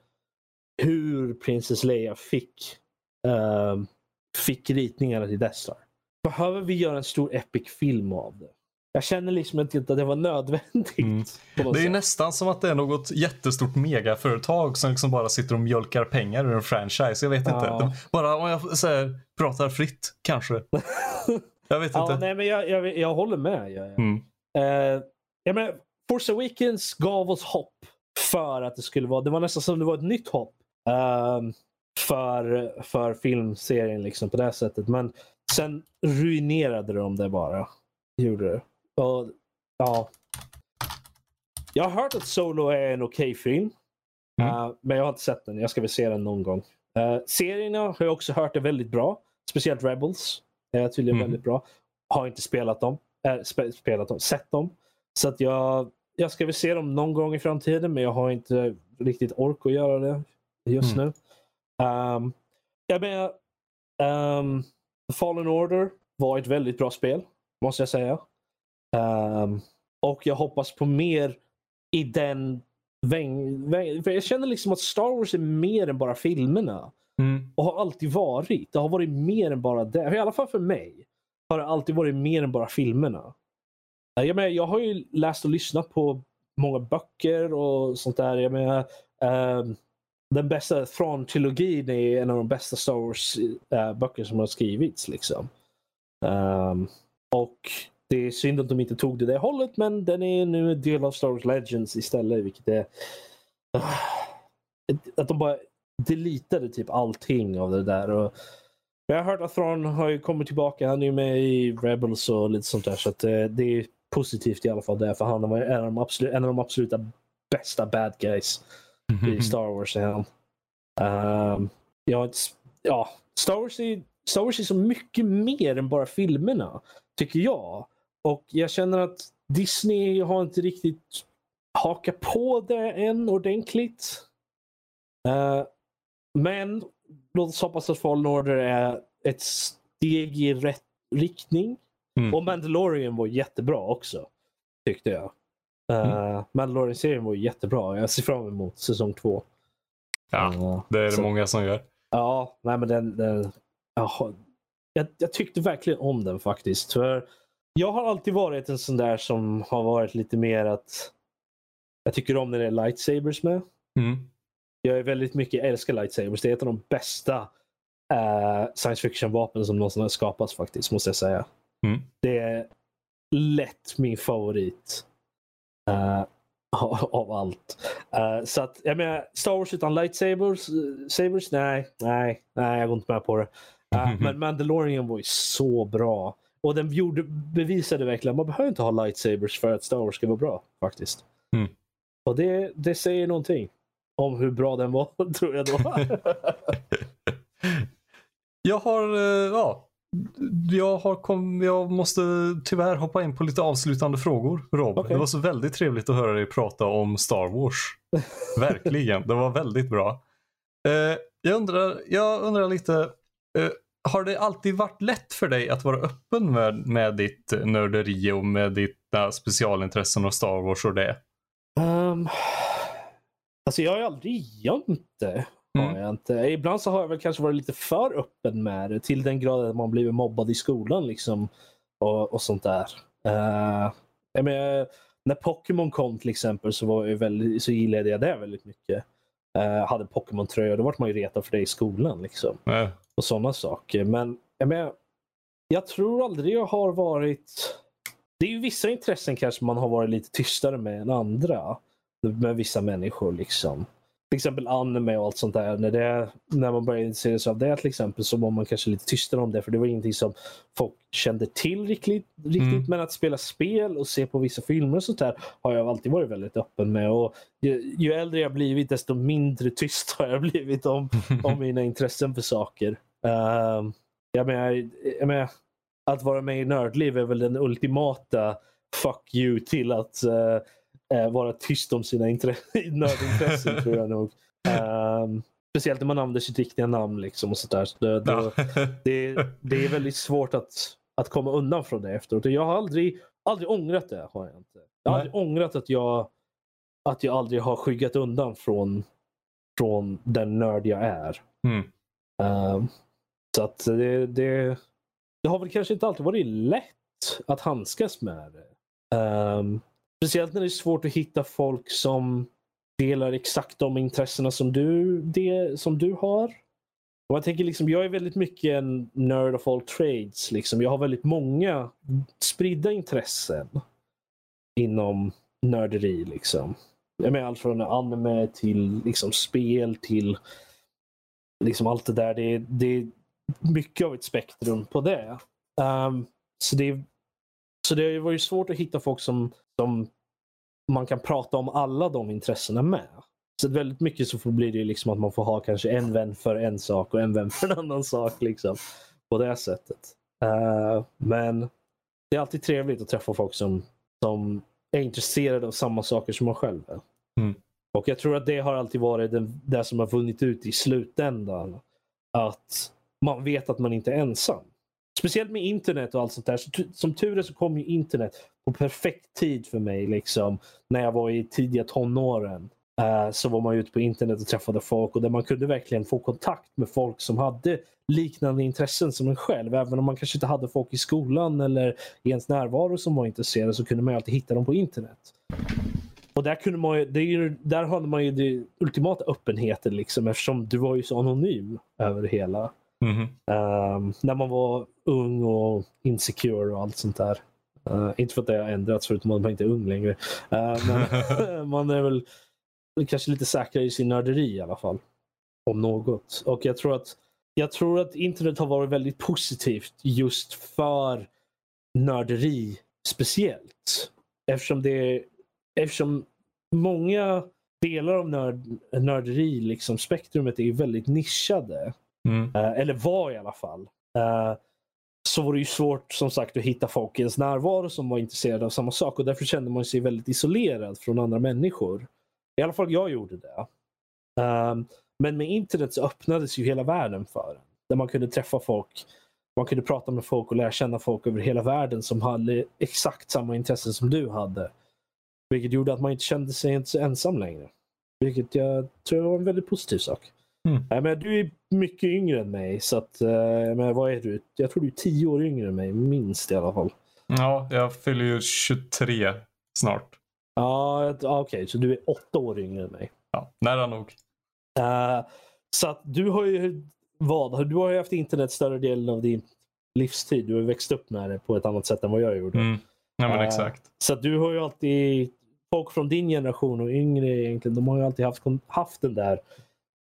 hur Princess Leia fick, uh, fick ritningarna till Death Star? Behöver vi göra en stor epic film av det? Jag känner liksom inte att det var nödvändigt. Mm. Det är nästan som att det är något jättestort megaföretag som liksom bara sitter och mjölkar pengar ur en franchise. Jag vet ja. inte. De, bara om jag här, pratar fritt kanske. jag vet ja, inte. Nej, men jag, jag, jag håller med. Jag, mm. uh, jag menar, Force Awakens gav oss hopp för att det skulle vara, det var nästan som det var ett nytt hopp. Uh, för, för filmserien liksom på det sättet. Men sen ruinerade de det bara. Gjorde det. Och, ja. Jag har hört att Solo är en okej okay film. Mm. Uh, men jag har inte sett den. Jag ska väl se den någon gång. Uh, serierna har jag också hört är väldigt bra. Speciellt Rebels är tydligen mm. väldigt bra. Har inte spelat dem. Äh, spe, spelat dem, sett dem. Så att jag, jag ska väl se dem någon gång i framtiden men jag har inte riktigt ork att göra det just mm. nu. Um, jag menar, um, Fallen Order var ett väldigt bra spel. Måste jag säga. Um, och jag hoppas på mer i den väng, väng, För jag känner liksom att Star Wars är mer än bara filmerna. Mm. Och har alltid varit. Det har varit mer än bara det. I alla fall för mig. Har det alltid varit mer än bara filmerna. Jag, menar, jag har ju läst och lyssnat på många böcker och sånt där. Jag menar, ehm, den bästa Thrawn-trilogin är en av de bästa Star Wars-böcker som har skrivits. Liksom. Ehm, och det är synd att de inte tog det där hållet, men den är nu en del av Star Wars Legends istället, vilket är... Att de bara deletade typ allting av det där. Och jag har hört att Thrawn har kommit tillbaka. Han är ju med i Rebels och lite sånt där. Så eh, det är positivt i alla fall där. För han var en av de, absolut, en av de absoluta bästa bad guys i Star Wars. Är han. Um, ja, ja, Star Wars, är, Star Wars är så mycket mer än bara filmerna. Tycker jag. Och jag känner att Disney har inte riktigt hakat på det än ordentligt. Uh, men låt oss hoppas att Fallen Order är ett steg i rätt riktning. Mm. Och Mandalorian var jättebra också. Tyckte jag. Uh, Mm. Mandalorian-serien var jättebra. Jag ser fram emot säsong två. Ja, Uh, det är det så- många som gör. Ja, nej men den... den jag, jag tyckte verkligen om den faktiskt. För jag har alltid varit en sån där som har varit lite mer att jag tycker om när det är lightsabers med. Mm. Jag är väldigt mycket, jag älskar lightsabers. Det är ett av de bästa eh, science fiction-vapen som någonsin har skapats faktiskt, måste jag säga. Mm. Det är lätt min favorit. eh, av allt. Eh, så att, jag menar, Star Wars utan lightsabers, sabers, nej, nej, nej, jag går inte med på det. Eh, men Mandalorian var ju så bra. Och den gjorde, bevisade verkligen att man behöver inte ha lightsabers för att Star Wars ska vara bra faktiskt. Mm. Och det, det säger någonting om hur bra den var, tror jag då. Jag har, eh, ja, jag, har kom, jag måste tyvärr hoppa in på lite avslutande frågor Rob. Okej. Det var så väldigt trevligt att höra dig prata om Star Wars. Verkligen, det var väldigt bra. Eh, jag, undrar, jag undrar lite, eh, har det alltid varit lätt för dig att vara öppen med, med ditt nörderi och med dina specialintressen och Star Wars och det? Um, alltså jag har ju aldrig gömt det. Mm. jag inte. Ibland så har jag väl kanske varit lite för öppen med det till den grad att man blivit mobbad i skolan liksom. Och, och sånt där. Uh, jag menar, när Pokémon kom till exempel så, var jag väldigt, så gillade jag det väldigt mycket. Uh, hade Pokémon-tröja, då vart man ju retad för det i skolan. Liksom Eh, och sådana saker. Men jag, menar, jag tror aldrig jag har varit... Det är ju vissa intressen kanske man har varit lite tystare med än andra. Med vissa människor liksom. Till exempel anime och allt sånt där. När, det, när man började intressera sig av det till exempel så var man kanske lite tystare om det. För det var ingenting som folk kände till riktigt. riktigt. Mm. Men att spela spel och se på vissa filmer och sånt där har jag alltid varit väldigt öppen med. Och ju, ju äldre jag blivit desto mindre tyst har jag blivit om, om mina intressen för saker. Uh, jag, menar, jag menar, att vara med i Nördliv är väl den ultimata fuck you till att eh, vara tyst om sina intre- nördintressen tror jag nog. Ehm, speciellt när man använder sitt riktiga namn liksom och sådär. Så det, det, det, det är väldigt svårt att, att komma undan från det efteråt. Jag har aldrig, aldrig ångrat det. Har jag, inte. jag har Nej. aldrig ångrat att jag, att jag aldrig har skyggat undan från, från den nörd jag är. Mm. Ehm, så att det, det, det har väl kanske inte alltid varit lätt att handskas med det. Um, speciellt när det är svårt att hitta folk som delar exakt de intressena som du, det, som du har. Och jag, tänker liksom, jag är väldigt mycket en nerd of all trades. Liksom. Jag har väldigt många spridda intressen inom nörderi. Liksom. Jag menar allt från anime till liksom, spel till liksom allt det där. Det det mycket av ett spektrum på det. Ehm, så det, så det var ju svårt att hitta folk som, som man kan prata om alla de intressena med. Så väldigt mycket så får- blir det liksom att man får ha kanske en vän för en sak och en vän för en annan sak. Liksom, på det sättet. Eh, men det är alltid trevligt att träffa folk som, som är intresserade av samma saker som man själv är. Mm. Och jag tror att det har alltid varit det som har vunnit ut i slutändan. Att man vet att man inte är ensam. Speciellt med internet och allt sånt där. Så, som tur är så kom ju internet på perfekt tid för mig. Liksom, när jag var i tidiga tonåren. uh, så var man ute på internet och träffade folk och där man kunde verkligen få kontakt med folk som hade liknande intressen som en själv. Även om man kanske inte hade folk i skolan eller i ens närvaro som var intresserade så kunde man ju alltid hitta dem på internet. Och där, kunde man ju, det är ju, där hade man ju den ultimata öppenheten liksom, eftersom du var ju så anonym över det hela. Mhm. Ehm, när man var ung och insecure och allt sånt där. Eh, inte för att det har ändrats förutom att man inte är ung längre. Eh, men man är väl kanske lite säkrare i sin nörderi i alla fall. Om något. Och jag tror att jag tror att internet har varit väldigt positivt just för nörderi speciellt. Eftersom det eftersom många delar av nörd, nörderi, liksom spektrumet, är väldigt nischade. Mm. Eh, eller var i alla fall. Eh, så var det ju svårt som sagt att hitta folk i ens närvaro som var intresserade av samma sak och därför kände man sig väldigt isolerad från andra människor. I alla fall jag gjorde det. Eh, men med internet så öppnades ju hela världen för en. Där man kunde träffa folk, man kunde prata med folk och lära känna folk över hela världen som hade exakt samma intressen som du hade. Vilket gjorde att man inte kände sig inte så ensam längre. Vilket jag tror var en väldigt positiv sak. Mm. Nej, men du är mycket yngre än mig. Så att, eh, men vad är du? Jag tror du är tio år yngre än mig. Minst i alla fall. Ja, jag fyller ju 23 snart. Ja, okej. så du är åtta år yngre än mig. Ja, nära nog. Eh, så att du har ju vad? Du har ju haft internet större delen av din livstid. Du har växt upp med det på ett annat sätt än vad jag gjorde. Mm. Ja, men Eh, exakt. Så att du har ju alltid, folk från din generation och yngre egentligen, de har ju alltid haft, haft den där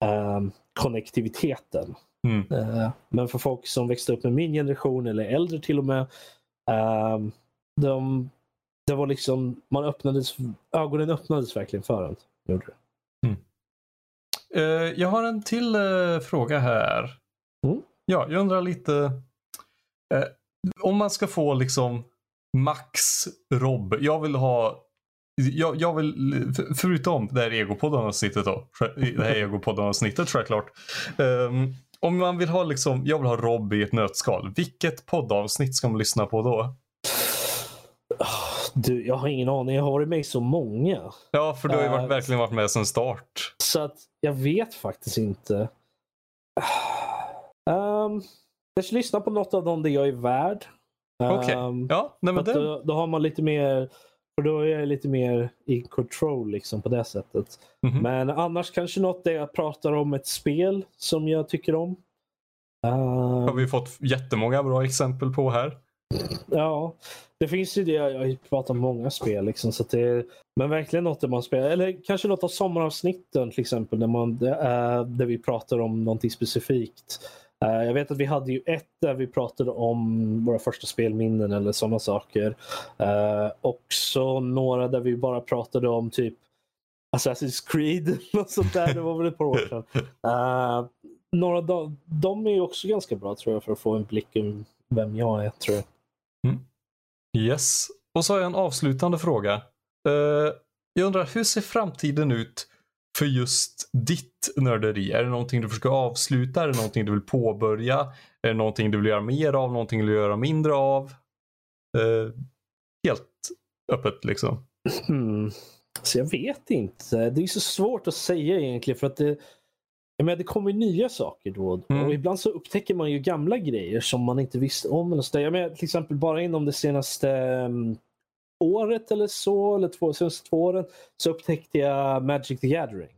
ehm, konnektiviteten. Mm. Eh, men för folk som växte upp med min generation eller äldre till och med. ehm, de, det var liksom, man öppnades, ögonen öppnades verkligen för en. Gjorde det. Eh, jag har en till eh, fråga här. Mm. Ja, jag undrar lite. eh, om man ska få liksom max Rob. Jag vill ha. Jag, jag vill, för- förutom det här egopodden-avsnittet då. Det här egopodden-avsnittet självklart. Um, om man vill ha liksom, jag vill ha Rob i ett nötskal. Vilket poddavsnitt ska man lyssna på då? Du, jag har ingen aning. Jag har varit med i så många. Ja, för du har ju varit, Eh, verkligen varit med sedan start. Så att jag vet faktiskt inte. Um, jag ska lyssna på något av dem det jag är värd. Okej. Ehm, Ja, nej men det, då, då har man lite mer, för då är jag lite mer i control liksom på det sättet. Mhm. Men annars kanske något där jag pratar om ett spel som jag tycker om. Ehm, har vi fått jättemånga bra exempel på här. Ja, det finns ju det. Jag har pratat om många spel. Liksom, så det, men verkligen något där man spelar. Eller kanske något av sommaravsnitten till exempel. Där, man, där vi pratar om någonting specifikt. Eh, jag vet att vi hade ju ett där vi pratade om våra första spelminnen eller sådana saker. Uh, också några där vi bara pratade om typ Assassin's Creed. och sånt där. Det var väl ett par år sedan. Eh, några av de, de är ju också ganska bra tror jag för att få en blick om vem jag är. tror jag. Mm. Yes. Och så har jag en avslutande fråga. Uh, jag undrar, hur ser framtiden ut för just ditt nörderi? Är det någonting du försöker avsluta? Är det någonting du vill påbörja? Är det någonting du vill göra mer av? Någonting du vill göra mindre av? Eh, helt öppet liksom. Hmm. Så jag vet inte. Det är så svårt att säga egentligen för att det, jag menar, det kommer nya saker då och då. Mm. Och ibland så upptäcker man ju gamla grejer som man inte visste om. Eller så där. Jag menar, till exempel bara inom det senaste um, året eller så, eller två, senaste två åren, så upptäckte jag Magic the Gathering.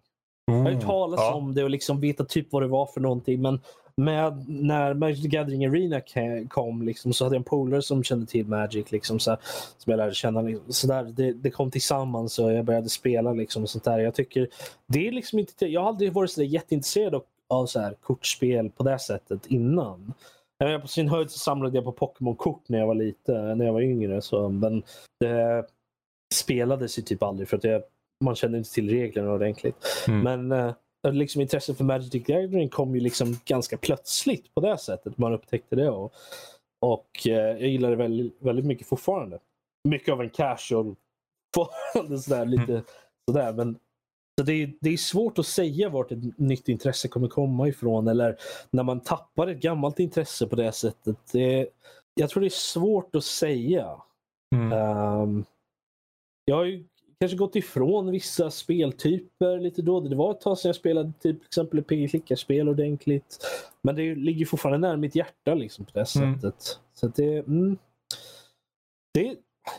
Jag har ju talat Mm. Ja. om det och liksom vetat typ vad det var för någonting. Men med, när Magic the Gathering Arena kom liksom, så hade jag en polare som kände till Magic. Liksom, så här, som jag lärde känna. Liksom, så där, det, det kom tillsammans och jag började spela. Liksom, och sånt där. Jag, tycker, det är liksom inte, jag har aldrig varit så jätteintresserad av, av så här, kortspel på det sättet innan. På sin höjd så samlade jag på Pokémon-kort när jag var lite, när jag var yngre. Så, men det spelades ju typ aldrig för att jag, man kände inte till reglerna ordentligt. Mm. Men eh, liksom intresset för Magic the Gathering kom ju liksom ganska plötsligt på det sättet. Man upptäckte det. Och, och eh, jag gillar det väldigt, väldigt mycket fortfarande. Mycket av en casual sådär, lite sådär. Men så det, är, det är svårt att säga vart ett nytt intresse kommer komma ifrån eller när man tappar ett gammalt intresse på det sättet. Det, jag tror det är svårt att säga. Mm. Ehm, jag har ju kanske gått ifrån vissa speltyper lite då. Det var ett tag sedan jag spelade typ, exempel ett pg-klickarspel ordentligt. Men det ligger fortfarande nära mitt hjärta liksom, på det Mm. sättet. Så det, mm, det,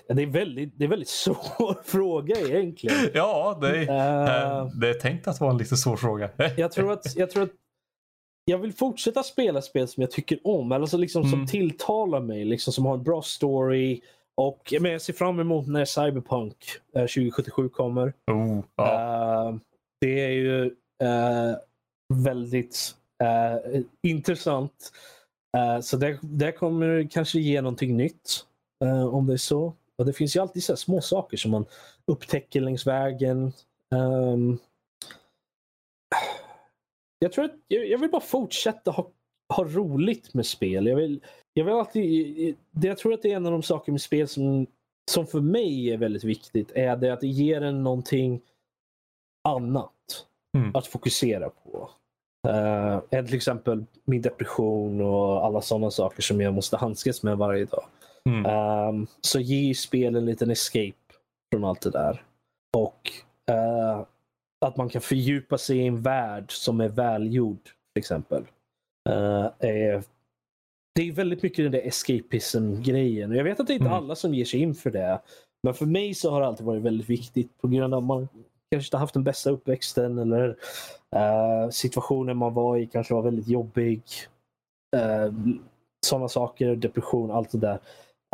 det, är väldigt, det är väldigt svår fråga egentligen. Ja, det är, Eh, det är tänkt att vara en lite svår fråga. jag, tror att, jag tror att jag vill fortsätta spela spel som jag tycker om. Alltså liksom som Mm. tilltalar mig. Liksom som har en bra story. Och men jag ser fram emot när Cyberpunk eh, 2077 kommer. Oh, ja. Eh, det är ju eh, väldigt eh, intressant. Eh, så det, det kommer kanske ge någonting nytt. Eh, om det är så. Och Det finns ju alltid så små saker som man upptäcker längs vägen. Ehm, jag tror att jag, jag vill bara fortsätta ha, ha roligt med spel. Jag vill, jag vill alltid, det- jag tror att det är en av de saker med spel som, som för mig är väldigt viktigt. Är det att det ger en någonting annat Mm. att fokusera på. Uh, än till exempel min depression och alla sådana saker som jag måste handskas med varje dag. Mm. Ehm, så ge spel en liten escape från allt det där. Och eh, att man kan fördjupa sig i en värld som är välgjord till exempel. Eh, är, det är väldigt mycket den där escapism-grejen. Jag vet att det är inte Mm. alla som ger sig in för det. Men för mig så har det alltid varit väldigt viktigt på grund av att man kanske inte haft den bästa uppväxten eller eh, situationen man var i kanske var väldigt jobbig. Uh, Sådana saker, depression, allt det där.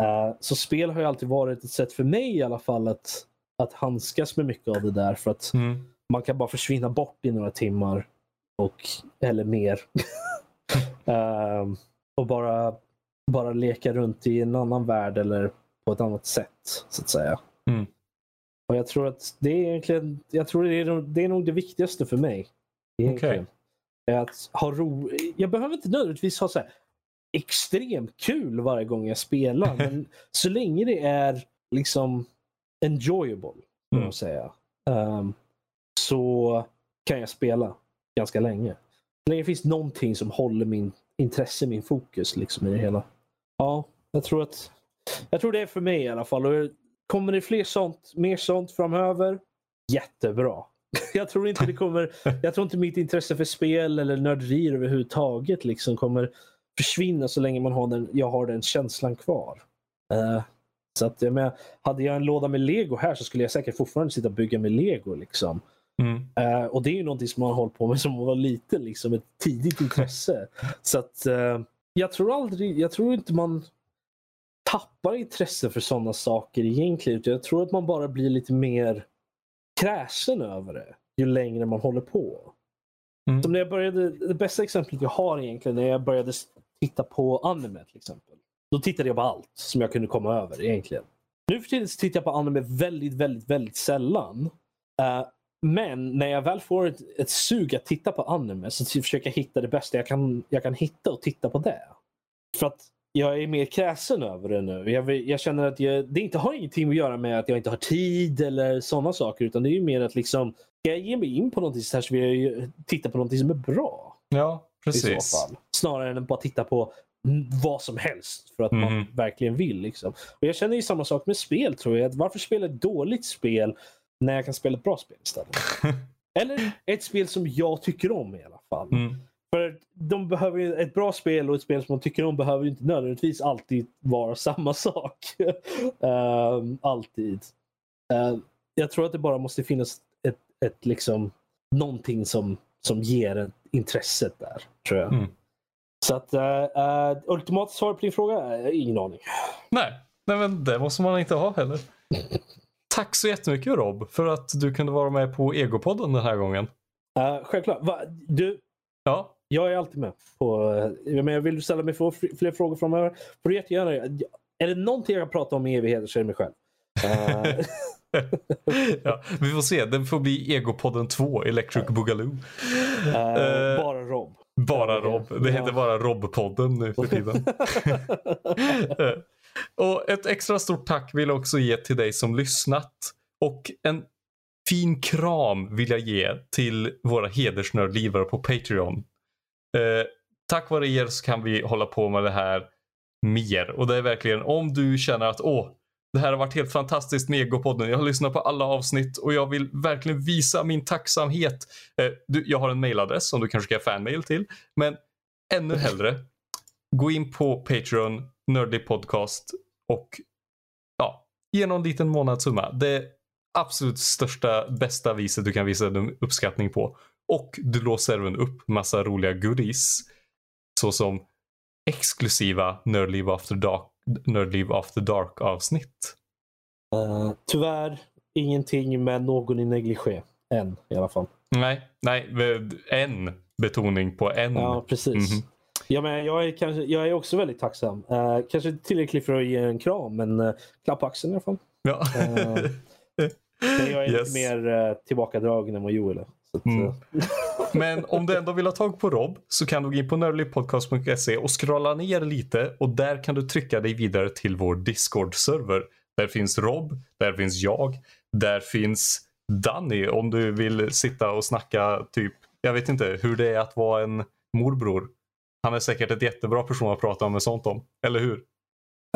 Eh, så spel har ju alltid varit ett sätt för mig i alla fall att, att handskas med mycket av det där. För att Mm. man kan bara försvinna bort i några timmar. Och, eller mer. Ehm, och bara, bara leka runt i en annan värld eller på ett annat sätt. så att säga. Mm. Och jag tror att det är egentligen, jag tror det är, det är nog det viktigaste för mig. Egentligen. Är att ha ro. Jag behöver inte nödvändigtvis ha så här extremt kul varje gång jag spelar. men så länge det är liksom enjoyable, kan Mm. säga. ehm, så kan jag spela ganska länge. Så länge det finns någonting som håller min intresse, min fokus liksom i det hela. Ja, jag tror att jag tror det är för mig i alla fall. Och kommer det fler sånt, mer sånt framöver? Jättebra. Jag tror inte det kommer. Jag tror inte mitt intresse för spel eller nörderier överhuvudtaget liksom kommer försvinna så länge man har den, jag har den känslan kvar. Eh, så att jag menar, hade jag en låda med lego här så skulle jag säkert fortfarande sitta och bygga med lego. Liksom. Mm. Eh, och det är ju någonting som man har hållit på med som var liten, liksom ett tidigt intresse. så att eh, jag tror aldrig, jag tror inte man tappar intresse för sådana saker egentligen. Jag tror att man bara blir lite mer kräsen över det ju längre man håller på. Mm. Som när jag började, det bästa exemplet jag har egentligen när jag började titta på anime till exempel. Då tittade jag på allt som jag kunde komma över egentligen. Nu för tiden så tittar jag på anime väldigt, väldigt, väldigt sällan. Uh, men när jag väl får ett, ett sug att titta på anime så försöker jag hitta det bästa jag kan, jag kan hitta och titta på det. För att jag är mer kräsen över det nu. Jag, jag känner att jag, det inte har ingenting att göra med att jag inte har tid eller sådana saker. Utan det är ju mer att liksom, ska jag ge mig in på någonting så här så vill jag ju titta på någonting som är bra. Ja, precis. fall. Snarare än att bara titta på mm, vad som helst för att man Mhm. verkligen vill. Liksom. Och Jag känner ju samma sak med spel tror jag. Varför spela ett dåligt spel när jag kan spela ett bra spel istället? Eller ett spel som jag tycker om i alla fall. Mm. För de behöver ju, ett bra spel och ett spel som man tycker om behöver ju inte nödvändigtvis alltid vara samma sak. Ehm, alltid. Ehm, jag tror att det bara måste finnas ett, ett liksom, någonting som, som ger intresset där. Tror jag. Mm. Så att uh, ultimat svar på din fråga? Uh, ingen aning. Nej, nej, men det måste man inte ha heller. Tack så jättemycket Rob för att du kunde vara med på Egopodden den här gången. Uh, självklart. Va, du, Ja, jag är alltid med. På, uh, jag vill du ställa mig fler, frågor framöver får du jättegärna. Är det någonting jag kan prata om i evigheter så är det mig själv. Eh, ja, vi får se. Den får bli Egopodden 2, Electric Boogaloo. Eh, bara Rob. Bara Rob. Det heter bara Rob-podden nu för tiden. Och ett extra stort tack vill jag också ge till dig som lyssnat. Och en fin kram vill jag ge till våra hedersnördlivare på Patreon. Eh, tack vare er så kan vi hålla på med det här mer. Och det är verkligen om du känner att åh, det här har varit helt fantastiskt med Egopodden. Jag har lyssnat på alla avsnitt och jag vill verkligen visa min tacksamhet. Eh, jag har en mailadress som du kanske ska fanmail till. Men ännu hellre, gå in på Patreon, Nördlig Podcast och ja, ge någon liten månadssumma. Det absolut största, bästa viset du kan visa en uppskattning på. Och du låser även upp massa roliga goodies. Såsom exklusiva Nerdliv After Dark, Nerdliv After Dark avsnitt. Uh, tyvärr ingenting med någon i negligé. Än i alla fall. Nej, nej, en betoning på en. Ja, precis. Mm -hmm. Ja, men jag, är kanske, jag är också väldigt tacksam. Uh, kanske tillräckligt för att ge en kram, men uh, klapp på axeln i alla fall. Ja. uh, men jag är yes. lite mer uh, tillbakadragen än vad Joel är. Men om du ändå vill ha tag på Rob så kan du gå in på nördligpodcast.se och scrolla ner lite och där kan du trycka dig vidare till vår Discord-server. Där finns Rob, där finns jag, där finns Danny om du vill sitta och snacka typ, jag vet inte hur det är att vara en morbror. Han är säkert ett jättebra person att prata med sånt om, eller hur?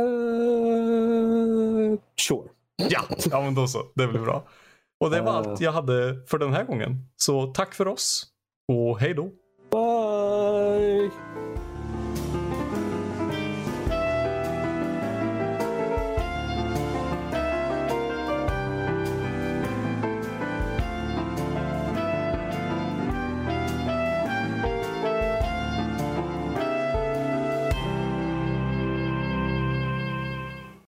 Uh, sure. Ja, ja men då så. Det blir bra. Och det var allt jag hade för den här gången. Så tack för oss och hej.